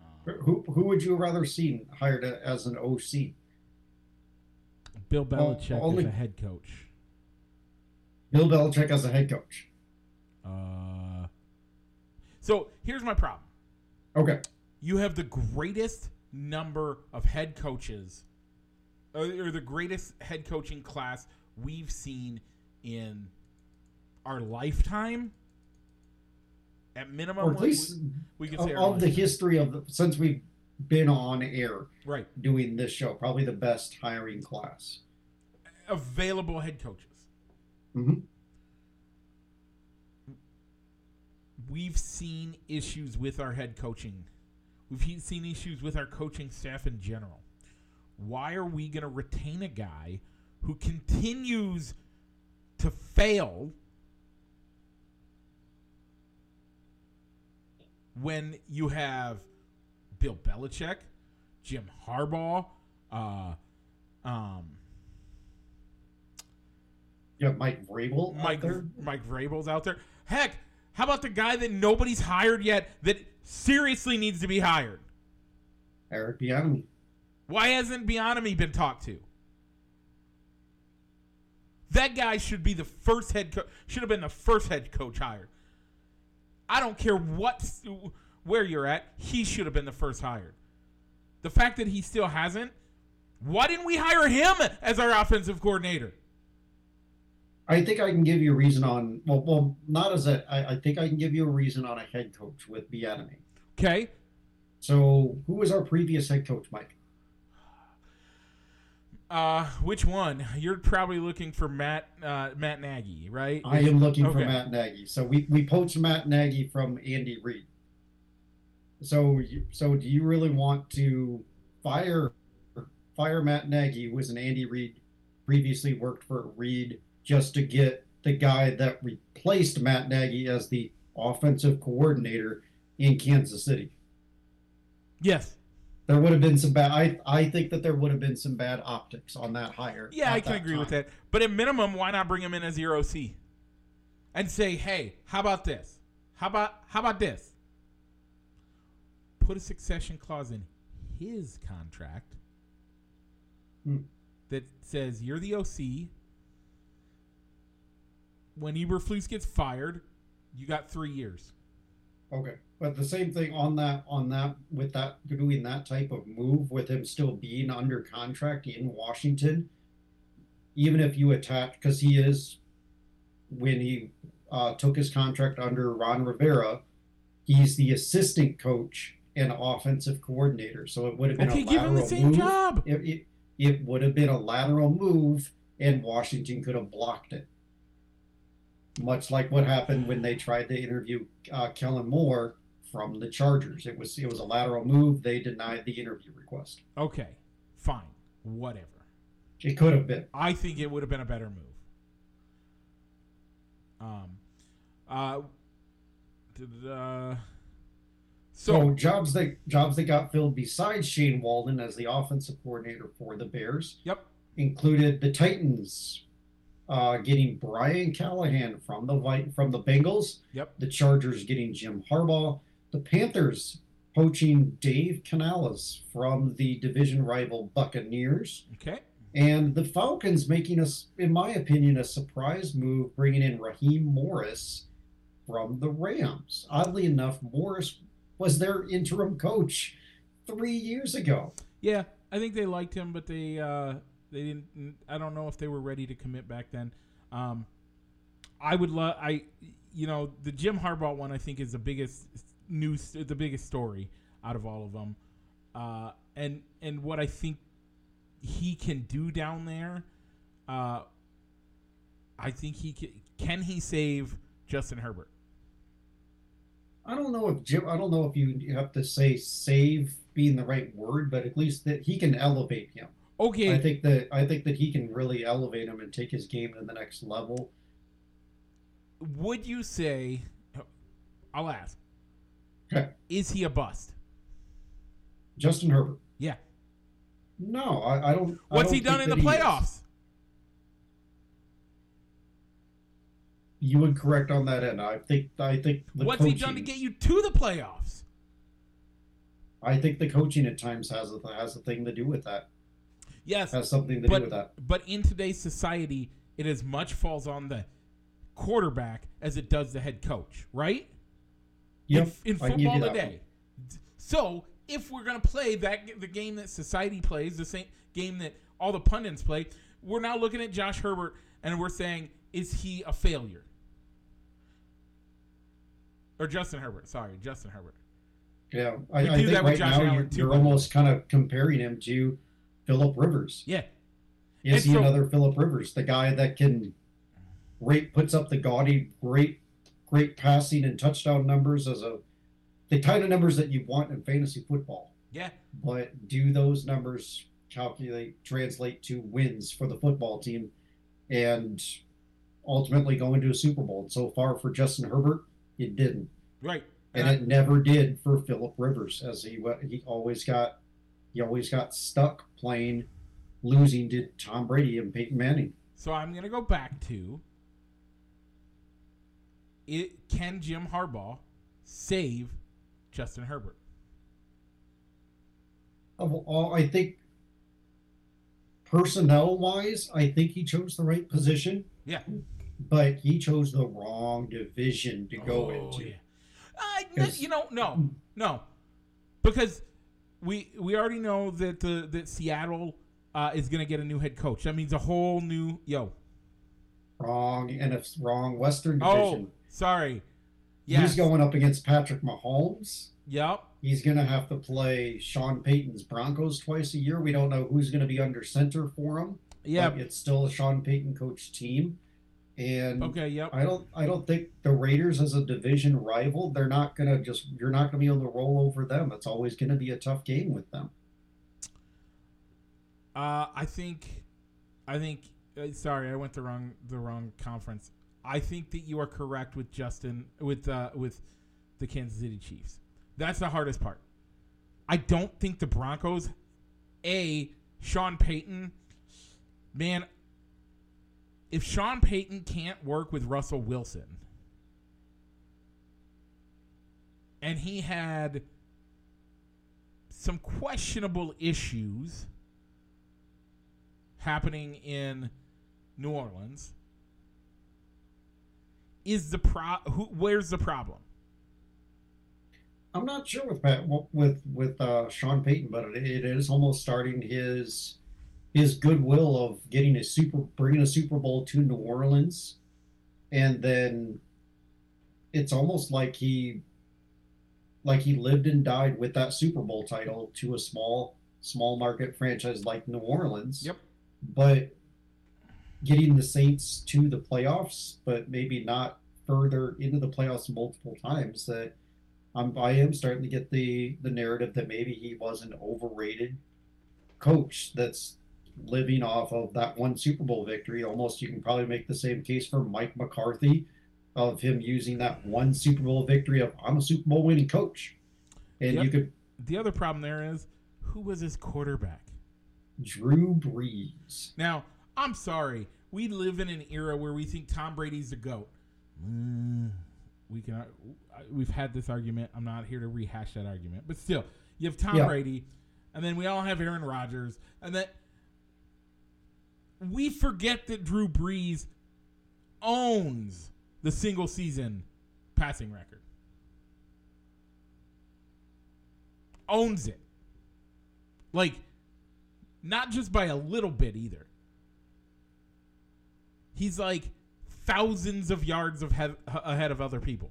Um, who who would you rather seen hired as an OC? Bill Belichick uh, only, as a head coach. Bill Belichick as a head coach. Uh. So here's my problem. Okay. You have the greatest number of head coaches, or the greatest head coaching class we've seen in our lifetime at minimum, or at least we, we could say of, of the history of the, since we've been on air, right, doing this show, probably the best hiring class. Available head coaches. Mm-hmm. We've seen issues with our head coaching. We've seen issues with our coaching staff in general. Why are we going to retain a guy who continues to fail when you have Bill Belichick, Jim Harbaugh, uh, um, yeah, Mike Vrabel. Mike Mike Vrabel's out there. Heck, how about the guy that nobody's hired yet that seriously needs to be hired? Eric Bieniemy. Why hasn't Bieniemy been talked to? That guy should be the first head coach. Should have been the first head coach hired. I don't care what where you're at. He should have been the first hired. The fact that he still hasn't, why didn't we hire him as our offensive coordinator? I think I can give you a reason on well, well, not as a. I, I think I can give you a reason on a head coach with Bieniemy. Okay. So, who was our previous head coach, Mike? Uh, which one? You're probably looking for Matt uh, Matt Nagy, right? I am looking okay. for Matt Nagy. So we, we poached Matt Nagy from Andy Reid. So so do you really want to fire fire Matt Nagy, who was an Andy Reid, previously worked for Reid, just to get the guy that replaced Matt Nagy as the offensive coordinator in Kansas City? Yes there would have been some bad. I I think that there would have been some bad optics on that hire. Yeah, I can agree time. with that. But at minimum, why not bring him in as your OC and say, "Hey, how about this? How about how about this? Put a succession clause in his contract hmm. that says you're the OC. When Eberflus gets fired, you got three years." Okay, but the same thing on that on that with that doing that type of move with him still being under contract in Washington, even if you attach because he is when he uh, took his contract under Ron Rivera, he's the assistant coach and offensive coordinator. So it would have been okay, a lateral give him the same move. job. It, it, it would have been a lateral move, and Washington could have blocked it much like what happened when they tried to interview uh, Kellen Moore from the Chargers. It was it was a lateral move. They denied the interview request. Okay, fine, whatever. It could have been. I think it would have been a better move. Um, uh, uh so, so, jobs that jobs that got filled besides Shane Waldron as the offensive coordinator for the Bears. Yep. Included the Titans uh, getting Brian Callahan from the Vi- from the Bengals. Yep. The Chargers getting Jim Harbaugh. The Panthers poaching Dave Canales from the division rival Buccaneers. Okay. And the Falcons making us, in my opinion, a surprise move, bringing in Raheem Morris from the Rams. Oddly enough, Morris was their interim coach three years ago. Yeah, I think they liked him, but they uh, they didn't. I don't know if they were ready to commit back then. Um, I would love. I you know the Jim Harbaugh one. I think is the biggest news, the biggest story out of all of them. Uh, and and what I think he can do down there, uh, I think he can. Can he save Justin Herbert? I don't know if Jim. I don't know if you have to say save being the right word, but at least that he can elevate him. Okay, I think that I think that he can really elevate him and take his game to the next level. would you say? I'll ask. Okay. Is he a bust? Justin Herbert. Yeah. No, I, I don't. I What's don't he done in the playoffs? You would correct on that end. I think. I think. The What's coaching, he done to get you to the playoffs? I think the coaching at times has a, has a thing to do with that. Yes, Has something to but do with that. but in today's society, it as much falls on the quarterback as it does the head coach, right? Yep. in, in I can give you football today. So if we're gonna play that the game that society plays, the same game that all the pundits play, we're now looking at Josh Herbert and we're saying, is he a failure? Or Justin Herbert? Sorry, Justin Herbert. Yeah, I, I think right now you're, you're by the way. almost kind of comparing him to Philip Rivers. Yeah, Is And he so- another Philip Rivers, the guy that can great puts up the gaudy, great, great passing and touchdown numbers as a the kind of numbers that you want in fantasy football. yeah. But do those numbers calculate translate to wins for the football team and ultimately go into a Super Bowl? So far for Justin Herbert, it didn't. Right. and it never did for Philip Rivers, as he he always got he always got stuck playing losing to Tom Brady and Peyton Manning. So I'm going to go back to it. Can Jim Harbaugh save Justin Herbert? All, I think personnel wise, I think he chose the right position, Yeah. but he chose the wrong division to go Oh, into. yeah. Uh, you know, no, no, because we we already know that the that Seattle uh, is going to get a new head coach. That means a whole new yo. Wrong and it's wrong Western Division. Oh, division. sorry. Yes. He's going up against Patrick Mahomes. Yep. He's going to have to play Sean Payton's Broncos twice a year. We don't know who's going to be under center for him. Yeah. it's still a Sean Payton coach team, and Okay. Yep. I don't I don't think the Raiders as a division rival they're not gonna just you're not gonna be able to roll over them. It's always gonna be a tough game with them. Uh, I think, I think. Uh, sorry, I went the wrong the wrong conference. I think that you are correct with Justin with uh, with the Kansas City Chiefs. That's the hardest part. I don't think the Broncos. A Sean Payton, man. If Sean Payton can't work with Russell Wilson, and he had some questionable issues happening in New Orleans is the pro who where's the problem? I'm not sure with with with uh, Sean Payton, but it, it is almost starting his his goodwill of getting a super bringing a Super Bowl to New Orleans, and then it's almost like he like he lived and died with that Super Bowl title to a small small market franchise like New Orleans. Yep. But getting the Saints to the playoffs, but maybe not further into the playoffs multiple times that I'm, I am starting to get the the narrative that maybe he was an overrated coach that's living off of that one Super Bowl victory. Almost, you can probably make the same case for Mike McCarthy of him using that one Super Bowl victory of I'm a Super Bowl winning coach, and Yep. you could the other problem there is who was his quarterback Drew Brees. now i'm sorry we live in an era where we think Tom Brady's the goat. Mm, we can we've had this argument. I'm not here to rehash that argument, but still, you have Tom Yeah. Brady, and then we all have Aaron Rodgers, and that we forget that Drew Brees owns the single season passing record. Owns it. Like, not just by a little bit either. He's like thousands of yards of head, ahead of other people.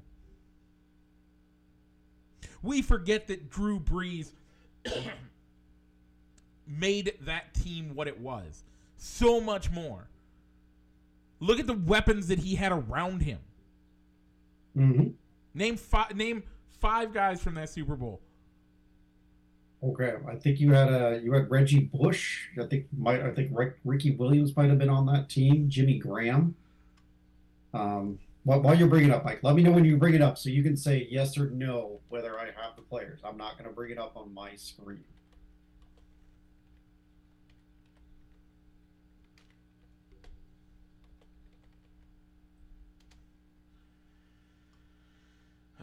We forget that Drew Brees made that team what it was. So much more. Look at the weapons that he had around him. hmm Name five. Name five guys from that Super Bowl. Okay, I think you had a you had Reggie Bush. I think might I think Rick, Ricky Williams might have been on that team. Jimmy Graham. Um, while, while you're bringing it up, Mike, let me know when you bring it up so you can say yes or no whether I have the players. I'm not going to bring it up on my screen.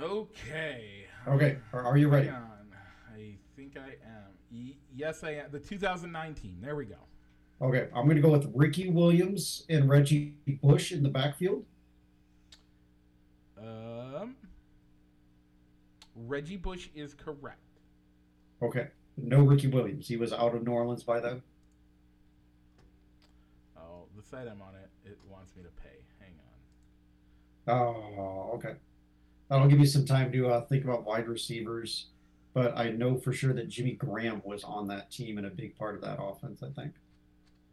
Okay. Okay, are, are you ready? Hang on. I think I am. Y- yes, I am. The 2019. There we go. Okay, I'm going to go with Ricky Williams and Reggie Bush in the backfield. Um, Reggie Bush is correct. Okay, no Ricky Williams. He was out of New Orleans by then. Oh, the site I'm on it, it wants me to pay. Hang on. Oh, okay. That'll give you some time to uh, think about wide receivers. But I know for sure that Jimmy Graham was on that team and a big part of that offense, I think.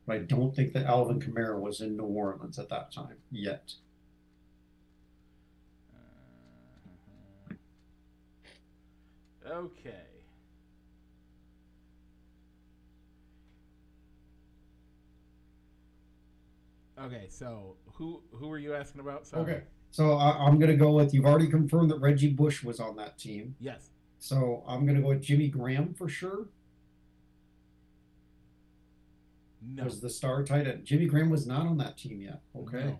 But I don't think that Alvin Kamara was in New Orleans at that time yet. Uh, okay. Okay, so who who were you asking about? Sorry. Okay. So I, I'm going to go with you've already confirmed that Reggie Bush was on that team. Yes. So I'm going to go with Jimmy Graham for sure. No. Was the star tight end. Jimmy Graham was not on that team yet. Okay.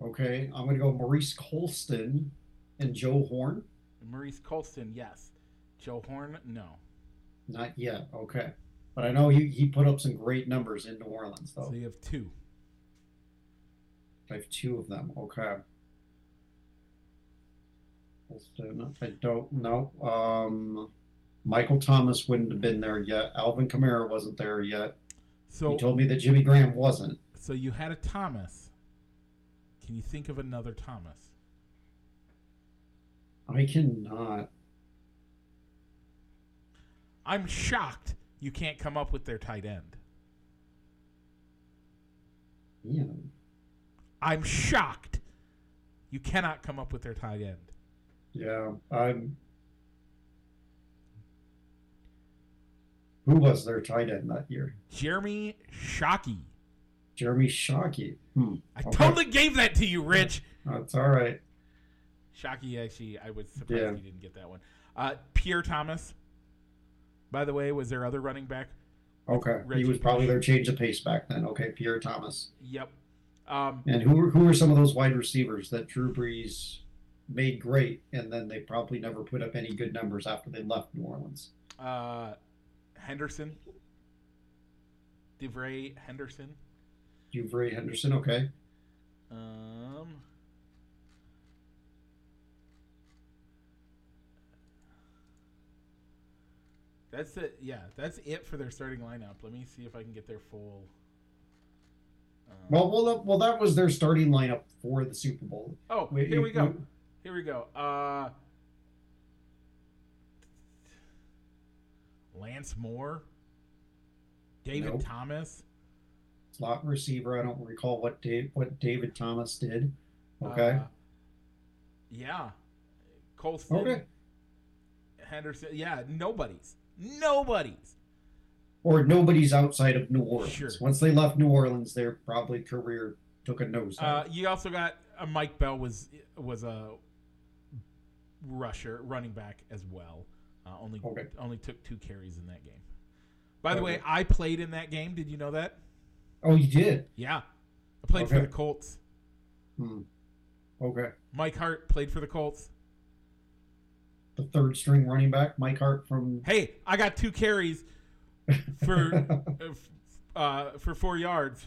No. Okay. I'm going to go Maurice Colston and Joe Horn. Maurice Colston, yes. Joe Horn, no. Not yet. Okay. But I know he, he put up some great numbers in New Orleans, though. So you have two. I have two of them. Okay. I don't know. Um, Michael Thomas wouldn't have been there yet. Alvin Kamara wasn't there yet. So he told me that Jimmy Graham wasn't. so you had a Thomas. Can you think of another Thomas? I cannot. I'm shocked you can't come up with their tight end. Yeah. I'm shocked you cannot come up with their tight end. Yeah. I'm. Who was their tight end that year? Jeremy Shockey. Jeremy Shockey. Hmm. I Okay. totally gave that to you, Rich. That's all right. Shockey, actually, I was surprised Yeah. you didn't get that one. Uh, Pierre Thomas, by the way, was their other running back. Okay. Reggie he was probably Bush. their change of pace back then. Okay. Pierre Thomas. Yep. Um, And who were, who were some of those wide receivers that Drew Brees made great, and then they probably never put up any good numbers after they left New Orleans? uh, Henderson. Devery Henderson. Devery Henderson. Okay. Um, that's it. Yeah, that's it for their starting lineup. Let me see if I can get their full. Um, Well, well, that- well, that was their starting lineup for the Super Bowl. oh, Wait, here we go. you- Here we go. Uh, Lance Moore, David Nope. Thomas. Slot receiver. I don't recall what Dave, what David Thomas did. Okay. Uh, yeah, Colston. okay. Henderson. Yeah, nobody's. Nobody's. Or nobody's outside of New Orleans. Sure. Once they left New Orleans, their probably career took a nose. Uh, you also got uh, Mike Bell was was a rusher, running back as well. Uh, only Okay. only took two carries in that game. By the way, I played in that game. Did you know that? oh, you did. Yeah, I played for the Colts. Hmm. Okay. Mike Hart played for the Colts. The third string running back, Mike Hart from. Hey, I got two carries for uh, for four yards.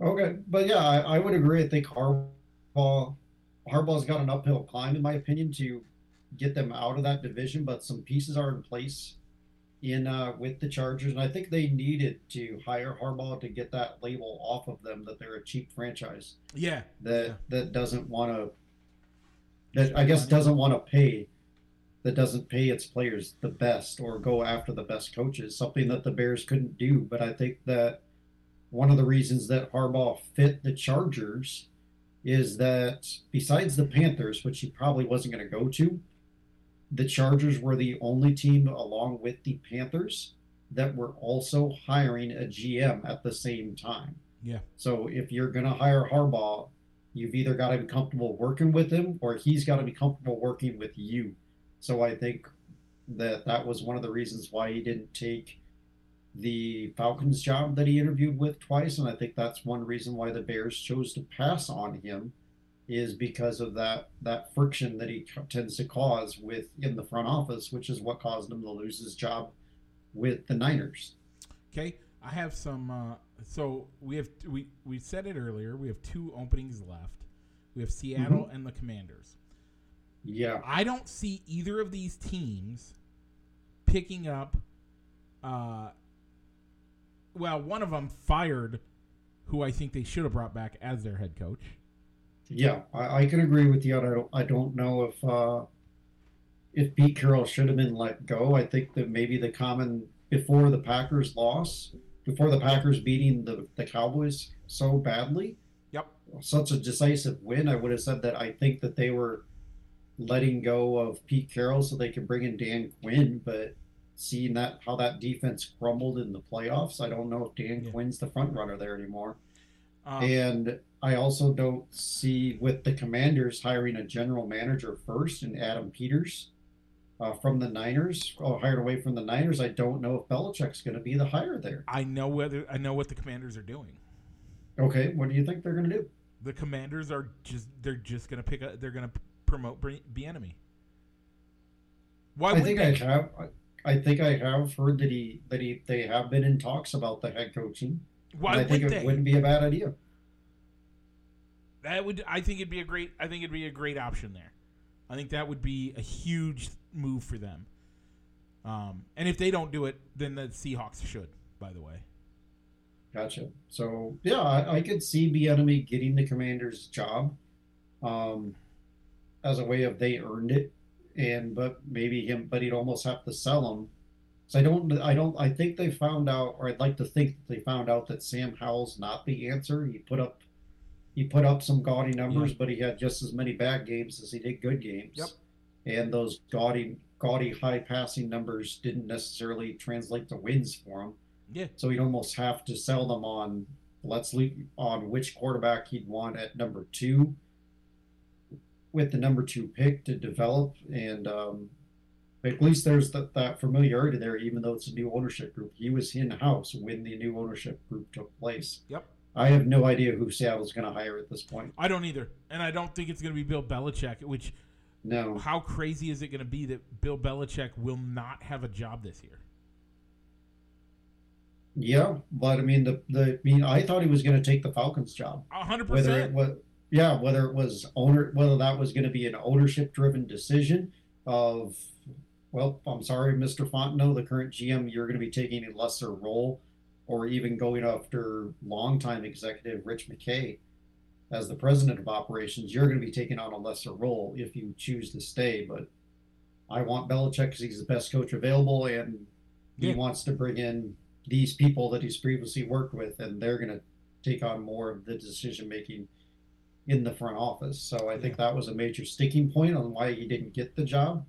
Okay, but yeah, I, I would agree. I think Harbaugh Harbaugh's got an uphill climb, in my opinion, to get them out of that division. But some pieces are in place in uh, with the Chargers, and I think they needed to hire Harbaugh to get that label off of them that they're a cheap franchise Yeah, that Yeah. that doesn't want to that I guess doesn't want to pay that doesn't pay its players the best or go after the best coaches, something that the Bears couldn't do. But I think that one of the reasons that Harbaugh fit the Chargers is that besides the Panthers, which he probably wasn't going to go to, the Chargers were the only team along with the Panthers that were also hiring a GM at the same time. yeah, So if you're going to hire Harbaugh, you've either got to be comfortable working with him or he's got to be comfortable working with you. So I think that that was one of the reasons why he didn't take the Falcons job that he interviewed with twice and I think that's one reason why the Bears chose to pass on him is because of that that friction that he tends to cause with in the front office which is what caused him to lose his job with the Niners. Okay, I have some. Uh, so we have we we said it earlier. We have two openings left. We have Seattle and the Commanders. Yeah. I don't see either of these teams picking up. Uh, well, one of them fired, who I think they should have brought back as their head coach. Yeah, I, I can agree with you. I don't, I don't know if uh, if Pete Carroll should have been let go. I think that maybe the common before the Packers loss, before the Packers beating the, the Cowboys so badly, Yep. such a decisive win, I would have said that I think that they were letting go of Pete Carroll so they could bring in Dan Quinn, but seeing that how that defense crumbled in the playoffs, I don't know if Dan Yeah. Quinn's the front runner there anymore. Um, And I also don't see with the Commanders hiring a general manager first and Adam Peters uh, from the Niners, oh, hired away from the Niners. I don't know if Belichick's going to be the hire there. I know whether I know what the Commanders are doing. Okay, what do you think they're going to do? The Commanders are just they're just gonna pick up they're gonna promote Bieniemy. Why I think they? I have. I, I think I have heard that he that he they have been in talks about the head coaching. why I think it they? wouldn't be a bad idea. That would I think it'd be a great I think it'd be a great option there. I think that would be a huge move for them. Um, and if they don't do it, then the Seahawks should. By the way, Gotcha. So yeah, I, I could see Bieniemy getting the commander's job, um, as a way of they earned it, and but maybe him, but he'd almost have to sell him. So I don't, I don't, I think they found out, or I'd like to think that they found out that Sam Howell's not the answer. He put up, he put up some gaudy numbers, Yeah. but he had just as many bad games as he did good games. Yep. And those gaudy, gaudy high passing numbers didn't necessarily translate to wins for him. yeah, So he'd almost have to sell them on let's leave on which quarterback he'd want at number two with the number two pick to develop and um, at least there's that, that familiarity there even though it's a new ownership group he was in house when the new ownership group took place Yep. i have no idea who seattle's going to hire at this point I don't either, and I don't think it's going to be Bill Belichick. Which no how crazy is it going to be that Bill Belichick will not have a job this year? yeah but i mean the, the i mean i thought he was going to take the falcons job A hundred whether it percent. was yeah whether it was owner whether that was going to be an ownership driven decision of well i'm sorry mr fontenot the current gm you're going to be taking a lesser role or even going after longtime executive rich mckay as the president of operations you're going to be taking on a lesser role if you choose to stay but i want Belichick because he's the best coach available and he Yeah. wants to bring in these people that he's previously worked with and they're going to take on more of the decision making in the front office. So I think that was a major sticking point on why he didn't get the job.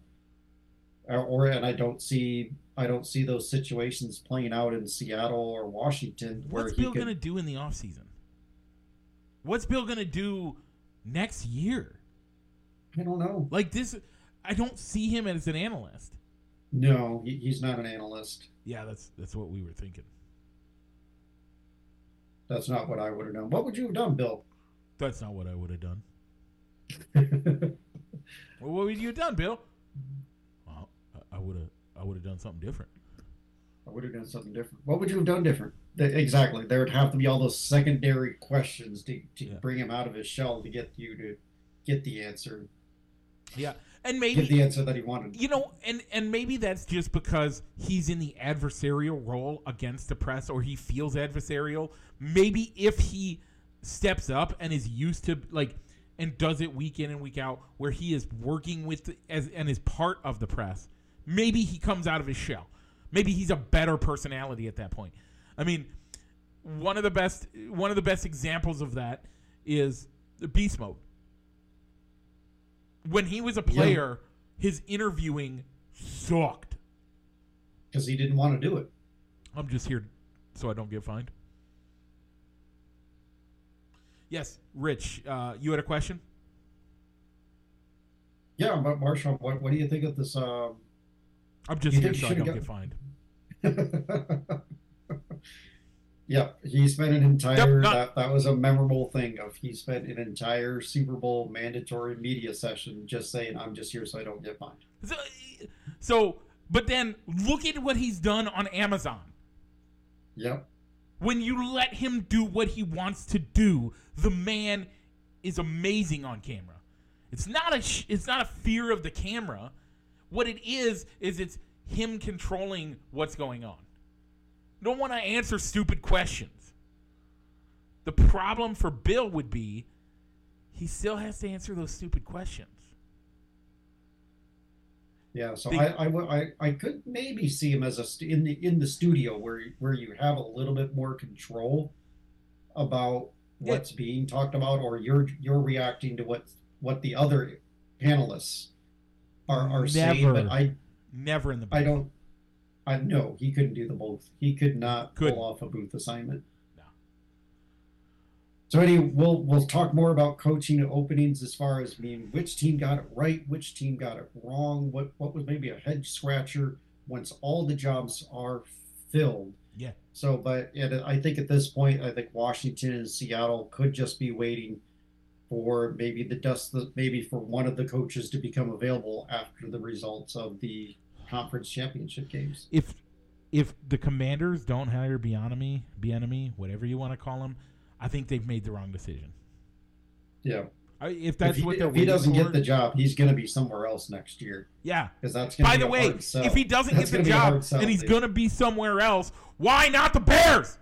Or, or and I don't see I don't see those situations playing out in Seattle or Washington where What's Bill could. going to do in the offseason? What's Bill going to do next year? I don't know. Like this, I don't see him as an analyst. No, he's not an analyst. Yeah, that's that's what we were thinking. That's not what I would have done. What would you have done, Bill? That's not what I would have done. well, what would you have done, Bill? Well, I would have. I would have done something different. I would have done something different. What would you have done different? Exactly. There would have to be all those secondary questions to, to yeah. bring him out of his shell to get you to get the answer. Yeah, and maybe get the answer that he wanted. You know, and and maybe that's just because he's in the adversarial role against the press, or he feels adversarial. Maybe if he steps up and is used to like and does it week in and week out, where he is working with the, as and is part of the press, maybe he comes out of his shell. Maybe he's a better personality at that point. I mean, one of the best one of the best examples of that is the Beast Mode when he was a player, yeah. his interviewing sucked because he didn't want to do it. I'm just here so I don't get fined. Yes, Rich, uh, you had a question. Yeah, but Marshall, what, what do you think of this? Uh, I'm just here so I don't got... get fined. Yep, he spent an entire yep, that that was a memorable thing of he spent an entire Super Bowl mandatory media session just saying I'm just here so I don't get fined. So, so but then look at what he's done on Amazon. Yep. When you let him do what he wants to do, the man is amazing on camera. It's not a sh- it's not a fear of the camera. What it is is it's him controlling what's going on don't want to answer stupid questions. The problem for Bill would be he still has to answer those stupid questions. Yeah, so I, I, I, I could maybe see him as a st- in the in the studio where where you have a little bit more control about what's yeah. being talked about, or you're you're reacting to what what the other panelists are are never, saying. But I never in the I don't I no, he couldn't do the both. He could not could. pull off a booth assignment. So anyway, we'll we'll talk more about coaching openings as far as mean which team got it right, which team got it wrong, what what was maybe a head scratcher once all the jobs are filled. Yeah. So, but I think at this point, I think Washington and Seattle could just be waiting for maybe the dust, maybe for one of the coaches to become available after the results of the conference championship games. If if the Commanders don't hire Bieniemy, Bieniemy, whatever you want to call him, I think they've made the wrong decision. Yeah. I, if that's if he, what they're if he doesn't for, get the job, he's going to be somewhere else next year. Yeah, because that's by the way, if he doesn't that's get the job and he's going to be somewhere else, why not the Bears?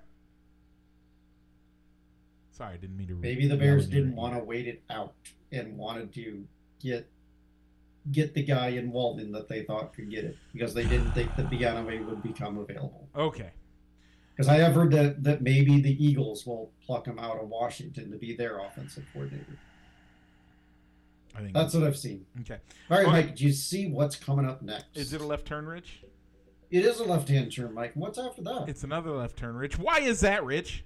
Sorry, I didn't mean to. Maybe the Bears didn't want to wait it out and wanted to get get the guy in Waldron that they thought could get it because they didn't think that Bieniemy would become available. Okay. Because I have heard that, that maybe the Eagles will pluck him out of Washington to be their offensive coordinator. I think that's what I've seen. Okay. All right, Mike. Do you see what's coming up next? Is it a left turn, Rich? It is a left-hand turn, Mike. What's after that? It's another left turn, Rich. Why is that, Rich?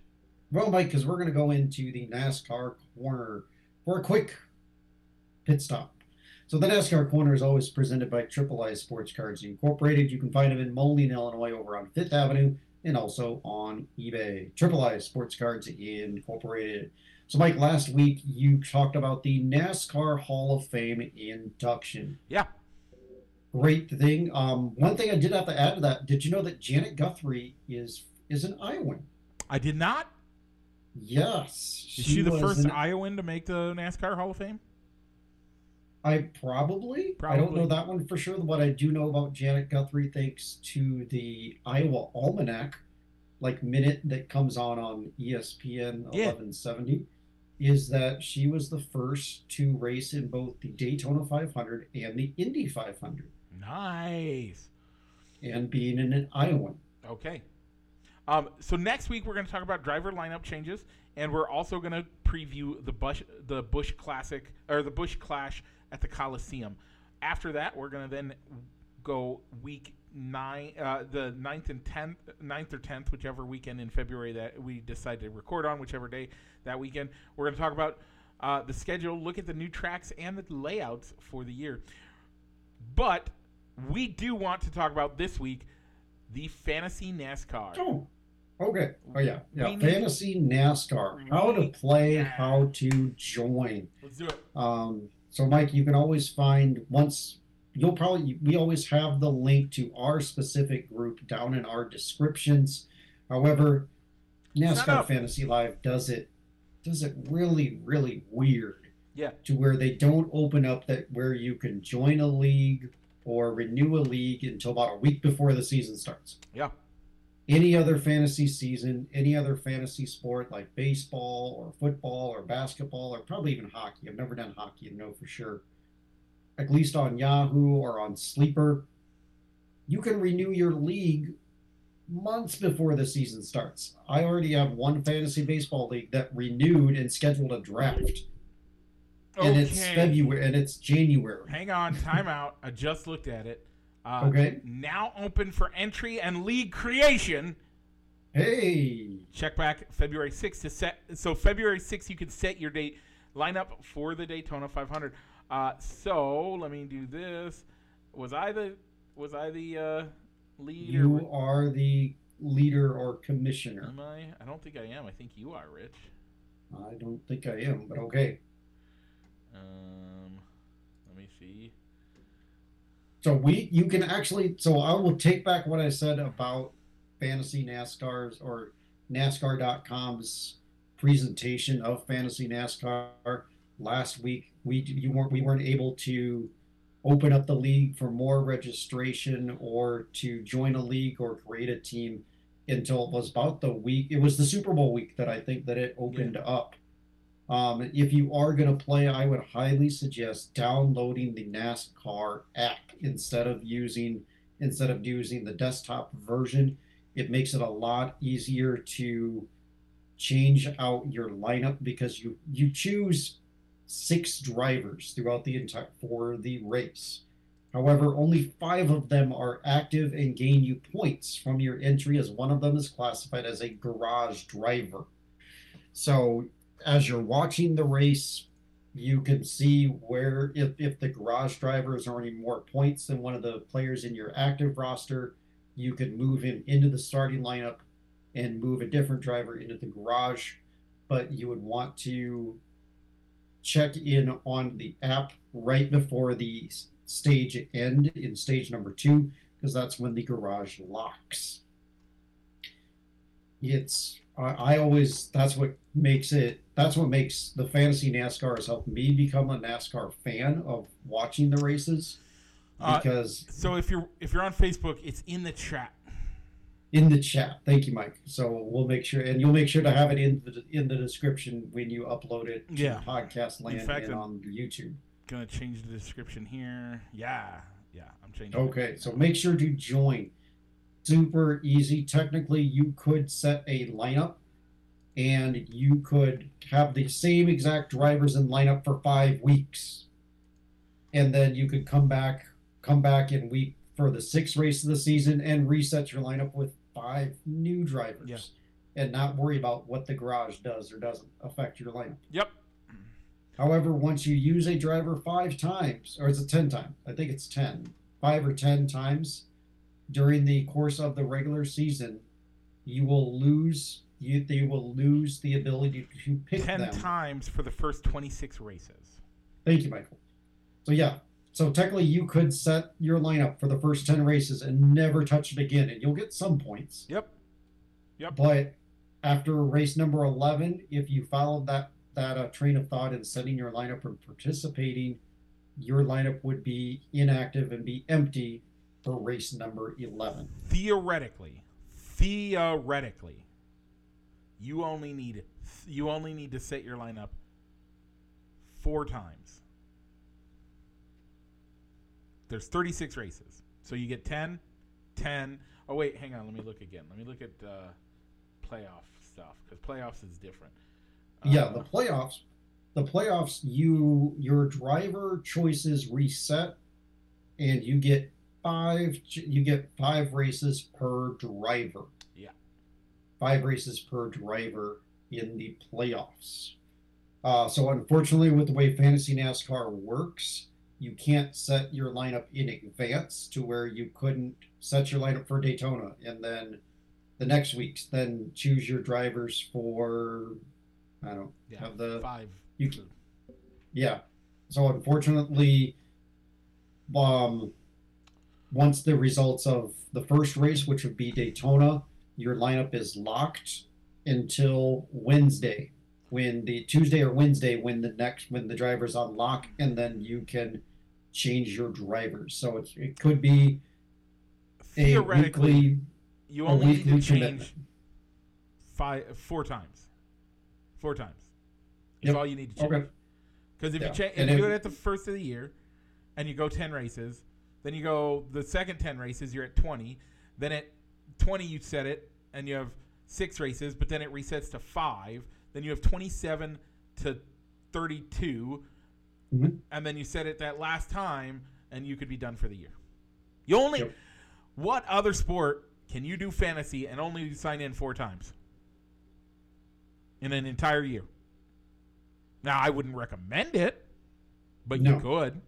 Well, Mike, because we're going to go into the NASCAR corner for a quick pit stop. So the NASCAR Corner is always presented by Triple I Sports Cards Incorporated. You can find them in Moline, Illinois, over on Fifth Avenue, and also on eBay. Triple I Sports Cards Incorporated. So, Mike, last week you talked about the NASCAR Hall of Fame induction. Yeah. Great thing. Um, one thing I did have to add to that: Did you know that Janet Guthrie is is an Iowan? I did not. Yes. Is she, she the first an, Iowan to make the NASCAR Hall of Fame? I probably, probably. I don't know that one for sure. What I do know about Janet Guthrie, thanks to the Iowa Almanac, like minute that comes on on ESPN yeah. 1170, is that she was the first to race in both the Daytona 500 and the Indy 500. Nice. And being in an Iowan. Okay. Um, so next week we're going to talk about driver lineup changes, and we're also going to preview the Busch the Busch Classic or the Busch Clash at the Coliseum. After that, we're going to then go week nine, uh, the 9th and 10th, 9th or 10th, whichever weekend in February that we decide to record on, whichever day that weekend. We're going to talk about uh, the schedule, look at the new tracks and the layouts for the year. But we do want to talk about this week the fantasy NASCAR. Oh. Okay. Oh yeah. Yeah. Fantasy NASCAR. How to play, how to join. Let's do it. Um, so Mike, you can always find once you'll probably we always have the link to our specific group down in our descriptions. However, NASCAR. Fantasy Live does it does it really really weird Yeah. to where they don't open up that where you can join a league or renew a league until about a week before the season starts. Yeah. Any other fantasy season, any other fantasy sport like baseball or football or basketball or probably even hockey. I've never done hockey and know for sure. At least on Yahoo or on Sleeper, you can renew your league months before the season starts. I already have one fantasy baseball league that renewed and scheduled a draft Okay. and it's February and it's January. Hang on, timeout. I just looked at it. Uh, Okay. Now open for entry and league creation. Hey, Check back February 6th to set. So February 6th, you can set your date lineup for the Daytona 500. Uh, so let me do this. Was I the was I the uh, lead? you are the leader or commissioner. am I? I don't think I am. I think you are, Rich. I don't think I am, but okay. Um, let me see. So we, you can actually. So I will take back what I said about fantasy NASCAR's or NASCAR.com's presentation of fantasy NASCAR last week. We you weren't we weren't able to open up the league for more registration or to join a league or create a team until it was about the week. It was the Super Bowl week that I think that it opened up. Um, if you are going to play, I would highly suggest downloading the NASCAR app instead of using instead of using the desktop version. It makes it a lot easier to change out your lineup because you you choose six drivers throughout the entire for the race. However, only five of them are active and gain you points from your entry, as one of them is classified as a garage driver. So, as you're watching the race, you can see where if, if the garage driver is earning more points than one of the players in your active roster, you can move him into the starting lineup and move a different driver into the garage. But you would want to check in on the app right before the stage end in stage number two, because that's when the garage locks. It's I, I always that's what makes it that's what makes the fantasy NASCAR has helped me become a NASCAR fan of watching the races Uh, because So if you're if you're on Facebook, it's in the chat. in the chat. Thank you, Mike. So we'll make sure, and you'll make sure to have it in the in the description when you upload it to Yeah. podcast land fact, and I'm- on YouTube. Gonna change the description here. Yeah, yeah, I'm changing. Okay, so make sure to join. Super easy. Technically, you could set a lineup, and you could have the same exact drivers in lineup for five weeks, and then you could come back, come back in week for the sixth race of the season, and reset your lineup with five new drivers, Yeah. and not worry about what the garage does or doesn't affect your lineup. Yep. However, once you use a driver five times, or is it 10 times? I think it's 10. Five or 10 times during the course of the regular season, you will lose you they will lose the ability to pick Ten them. times for the first 26 races. Thank you, Michael. So yeah, so technically you could set your lineup for the first 10 races and never touch it again and you'll get some points. Yep. Yep. But after race number 11, if you followed that that uh, train of thought in setting your lineup and participating, your lineup would be inactive and be empty for race number 11. Theoretically, theoretically, you only need you only need to set your lineup four times. There's 36 races, so you get 10, 10. Oh wait, hang on. Let me look again. Let me look at uh, playoff stuff because playoffs is different. yeah, Uh, the playoffs, the playoffs, you your driver choices reset, and you get five. You get five races per driver. Yeah. five races per driver in the playoffs. Uh, so unfortunately, with the way fantasy NASCAR works, you can't set your lineup in advance to where you couldn't set your lineup for Daytona and then the next weeks. Then choose your drivers for I don't Yeah, have the five. you can- yeah. So unfortunately, um, once the results of the first race, which would be Daytona, your lineup is locked until Wednesday, when the Tuesday or Wednesday when the next when the drivers unlock, and then you can change your drivers. So it's, it could be a Theoretically, weekly. you only need to change commitment. five, four times. Four times. Is Yep. all you need to change. Okay. Because if Yeah. you cha- if And you do it at the first of the year, and you go ten races, then you go the second ten races, you're at twenty. Then at twenty you set it, and you have six races, but then it resets to five. Then you have twenty-seven to thirty-two, Mhm. and then you set it that last time, and you could be done for the year. You only Yep. what other sport can you do fantasy and only sign in four times in an entire year? Now, I wouldn't recommend it, but you could.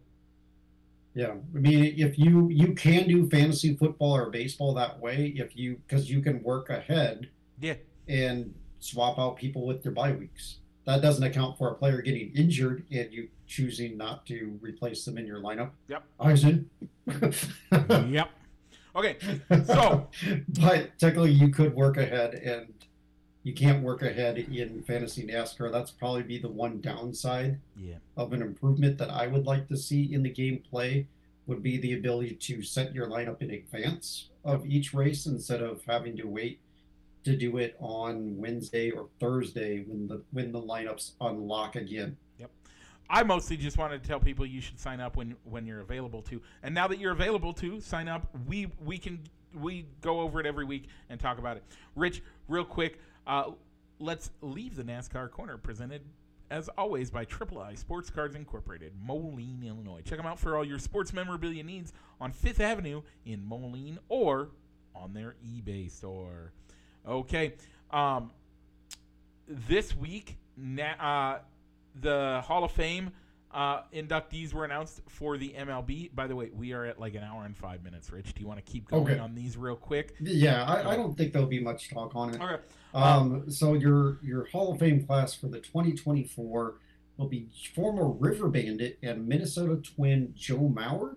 Yeah, I mean, if you you can do fantasy football or baseball that way, if you because you can work ahead Yeah, and swap out people with their bye weeks. That doesn't account for a player getting injured and you choosing not to replace them in your lineup. Yep. Eisen. yep. Okay, so but technically, you could work ahead, and you can't work ahead in fantasy NASCAR. That's probably be the one downside yeah, of an improvement that I would like to see in the gameplay would be the ability to set your lineup in advance of each race instead of having to wait to do it on Wednesday or Thursday when the when the lineups unlock again. Yep. I mostly just wanted to tell people you should sign up when when you're available to. And now that you're available to sign up, we we can we go over it every week and talk about it. Rich, real quick, uh, let's leave the NASCAR corner presented as always by Triple I Sports Cards Incorporated, Moline, Illinois. Check them out for all your sports memorabilia needs on Fifth Avenue in Moline or on their eBay store. Okay, um, this week, na- uh, the Hall of Fame uh, inductees were announced for the MLB. By the way, we are at like an hour and five minutes. Rich, do you want to keep going Okay. on these real quick? Yeah, I, I don't think there'll be much talk on it. Okay. Um, so your your Hall of Fame class for the 2024 will be former River Bandit and Minnesota Twin Joe Mauer,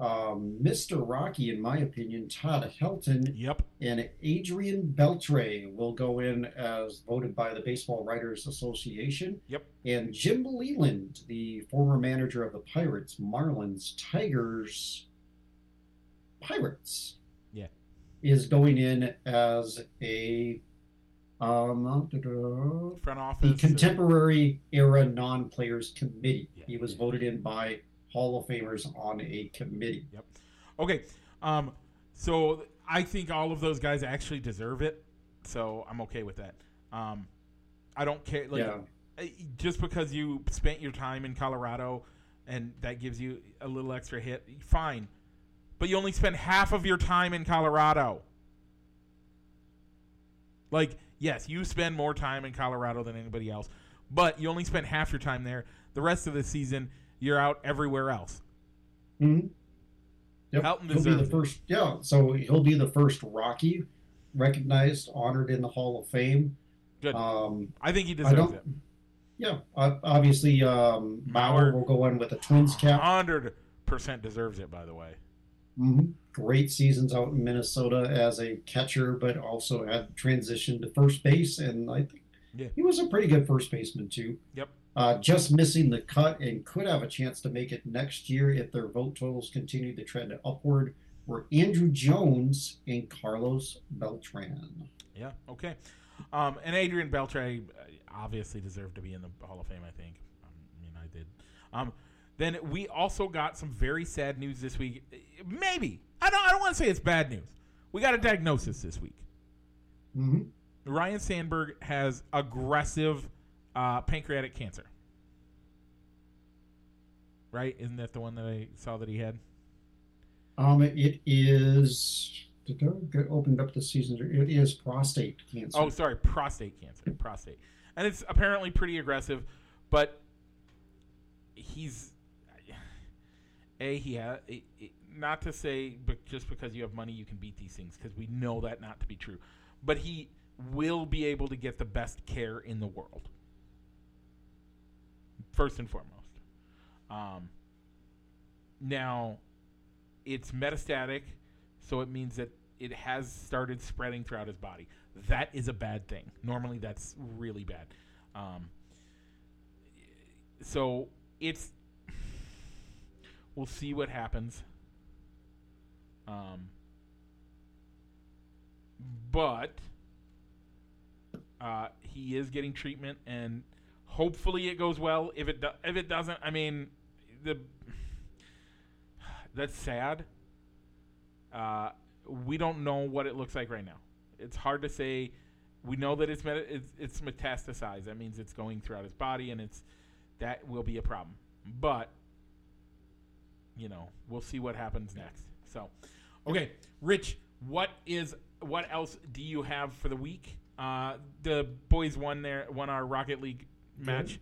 um, Mr. Rocky, in my opinion, Todd Helton, Yep. and Adrian Beltre will go in as voted by the Baseball Writers Association. Yep. And Jim Leyland, the former manager of the Pirates, Marlins, Tigers, Pirates. Yeah. Is going in as a um Front office. the contemporary era non-players committee. Yeah. He was voted in by Hall of Famers on a committee. Yep. Okay. Um, so I think all of those guys actually deserve it. So I'm okay with that. Um, I don't care. Like, yeah. just because you spent your time in Colorado and that gives you a little extra hit, fine. But you only spent half of your time in Colorado. Like, yes, you spend more time in Colorado than anybody else, but you only spent half your time there. The rest of the season, you're out everywhere else. Mhm. Yep. Helton he'll be the first. Yeah, so he'll be the first Rocky recognized, honored in the Hall of Fame. Good. Um, I think he deserves it. Yeah, obviously, um, Mauer will go in with a Twins cap. Hundred percent deserves it. By the way, hmm Great seasons out in Minnesota as a catcher, but also had transitioned to first base, and I think Yeah. he was a pretty good first baseman too. Yep. Uh, just missing the cut and could have a chance to make it next year if their vote totals continue to trend upward. Were Andruw Jones and Carlos Beltran. yeah, okay. Um, and Adrian Beltre uh, obviously deserved to be in the Hall of Fame. I think. I mean, I did. Um, then we also got some very sad news this week. Maybe I don't. I don't want to say it's bad news. We got a diagnosis this week. hmm Ryne Sandberg has aggressive uh, pancreatic cancer. Right? Isn't that the one that I saw that he had? Um, it is. Did I get opened up the season? It is prostate cancer. Oh, sorry, prostate cancer. Prostate, and it's apparently pretty aggressive, but he's a he ha not to say, but just because you have money, you can beat these things because we know that not to be true. but he will be able to get the best care in the world. First and foremost. Um, now, it's metastatic, so it means that it has started spreading throughout his body. That is a bad thing. Normally, that's really bad. Um, so it's we'll see what happens. Um, but uh, he is getting treatment, and hopefully it goes well. If it do- if it doesn't, I mean, the that's sad. Uh, we don't know what it looks like right now. It's hard to say. We know that it's it's, it's metastasized. That means it's going throughout his body, and it's that will be a problem. But you know, we'll see what happens next. So, okay, Rich, what is what else do you have for the week? Uh, the boys won their won our Rocket League match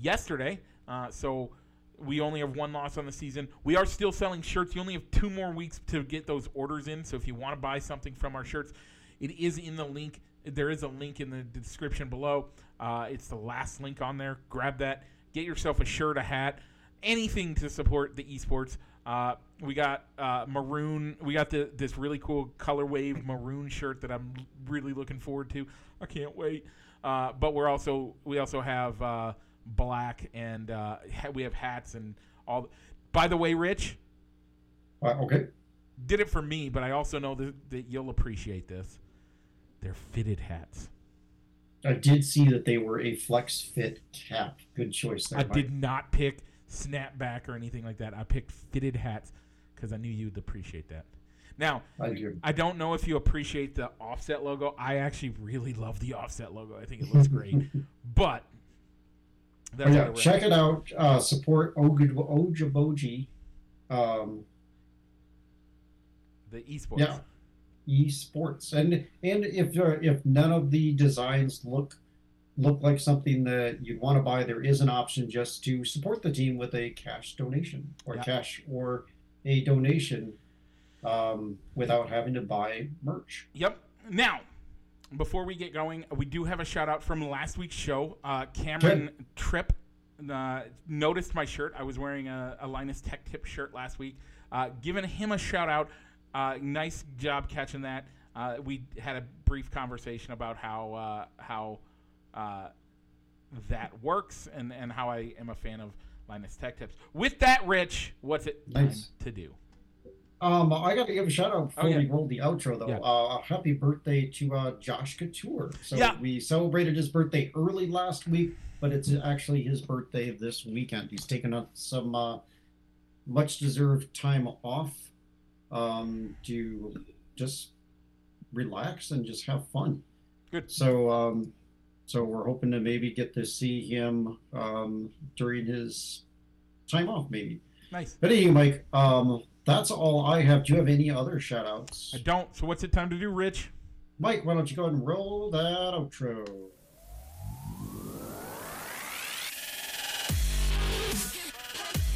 yesterday, uh, so we only have one loss on the season. We are still selling shirts. You only have two more weeks to get those orders in. So if you want to buy something from our shirts, it is in the link. There is a link in the description below. Uh, it's the last link on there. Grab that. Get yourself a shirt, a hat, anything to support the esports. Uh, we got uh, maroon. We got the, this really cool color wave maroon shirt that I'm really looking forward to. I can't wait. Uh, but we're also we also have uh, black and uh, ha- we have hats and all. By the way, Rich, Uh, okay. did it for me, but I also know that, that you'll appreciate this. They're fitted hats. I did see that they were a flex fit cap. Good choice there. I Mike. did not pick snapback or anything like that. I picked fitted hats because I knew you'd appreciate that. Now, I do. I don't know if you appreciate the offset logo. I actually really love the offset logo. I think it looks great. but that's Oh, yeah, check it out. Uh, support Okoboji. Um, the esports. yeah, esports, and and if uh, if none of the designs look look like something that you'd want to buy, there is an option just to support the team with a cash donation or Yeah. cash or a donation um, without having to buy merch. Yep. Now, before we get going, we do have a shout out from last week's show. Uh, Cameron Tripp uh, noticed my shirt. I was wearing a, a Linus Tech Tip shirt last week. Uh, giving him a shout out. Uh, nice job catching that. Uh, we had a brief conversation about how uh, how uh, that works and, and how I am a fan of Linus Tech Tips. With that, Rich, what's it Nice. time to do? Um, I got to give a shout out before Oh, yeah. we roll the outro, though. Yeah. Uh, happy birthday to uh, Josh Couture. So Yeah. we celebrated his birthday early last week, but it's actually his birthday this weekend. He's taken up some uh, much deserved time off um, to just relax and just have fun. Good. So, um, so we're hoping to maybe get to see him um, during his time off, maybe. Nice. But anyway, Mike, um, that's all I have. Do you have any other shout outs? I don't. So what's it time to do, Rich? Mike, why don't you go ahead and roll that outro?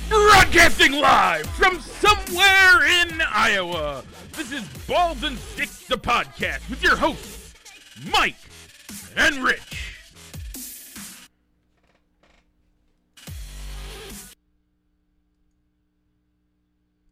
Broadcasting live from somewhere in Iowa. This is Balls and Sticks, the podcast, with your hosts, Mike and Rich.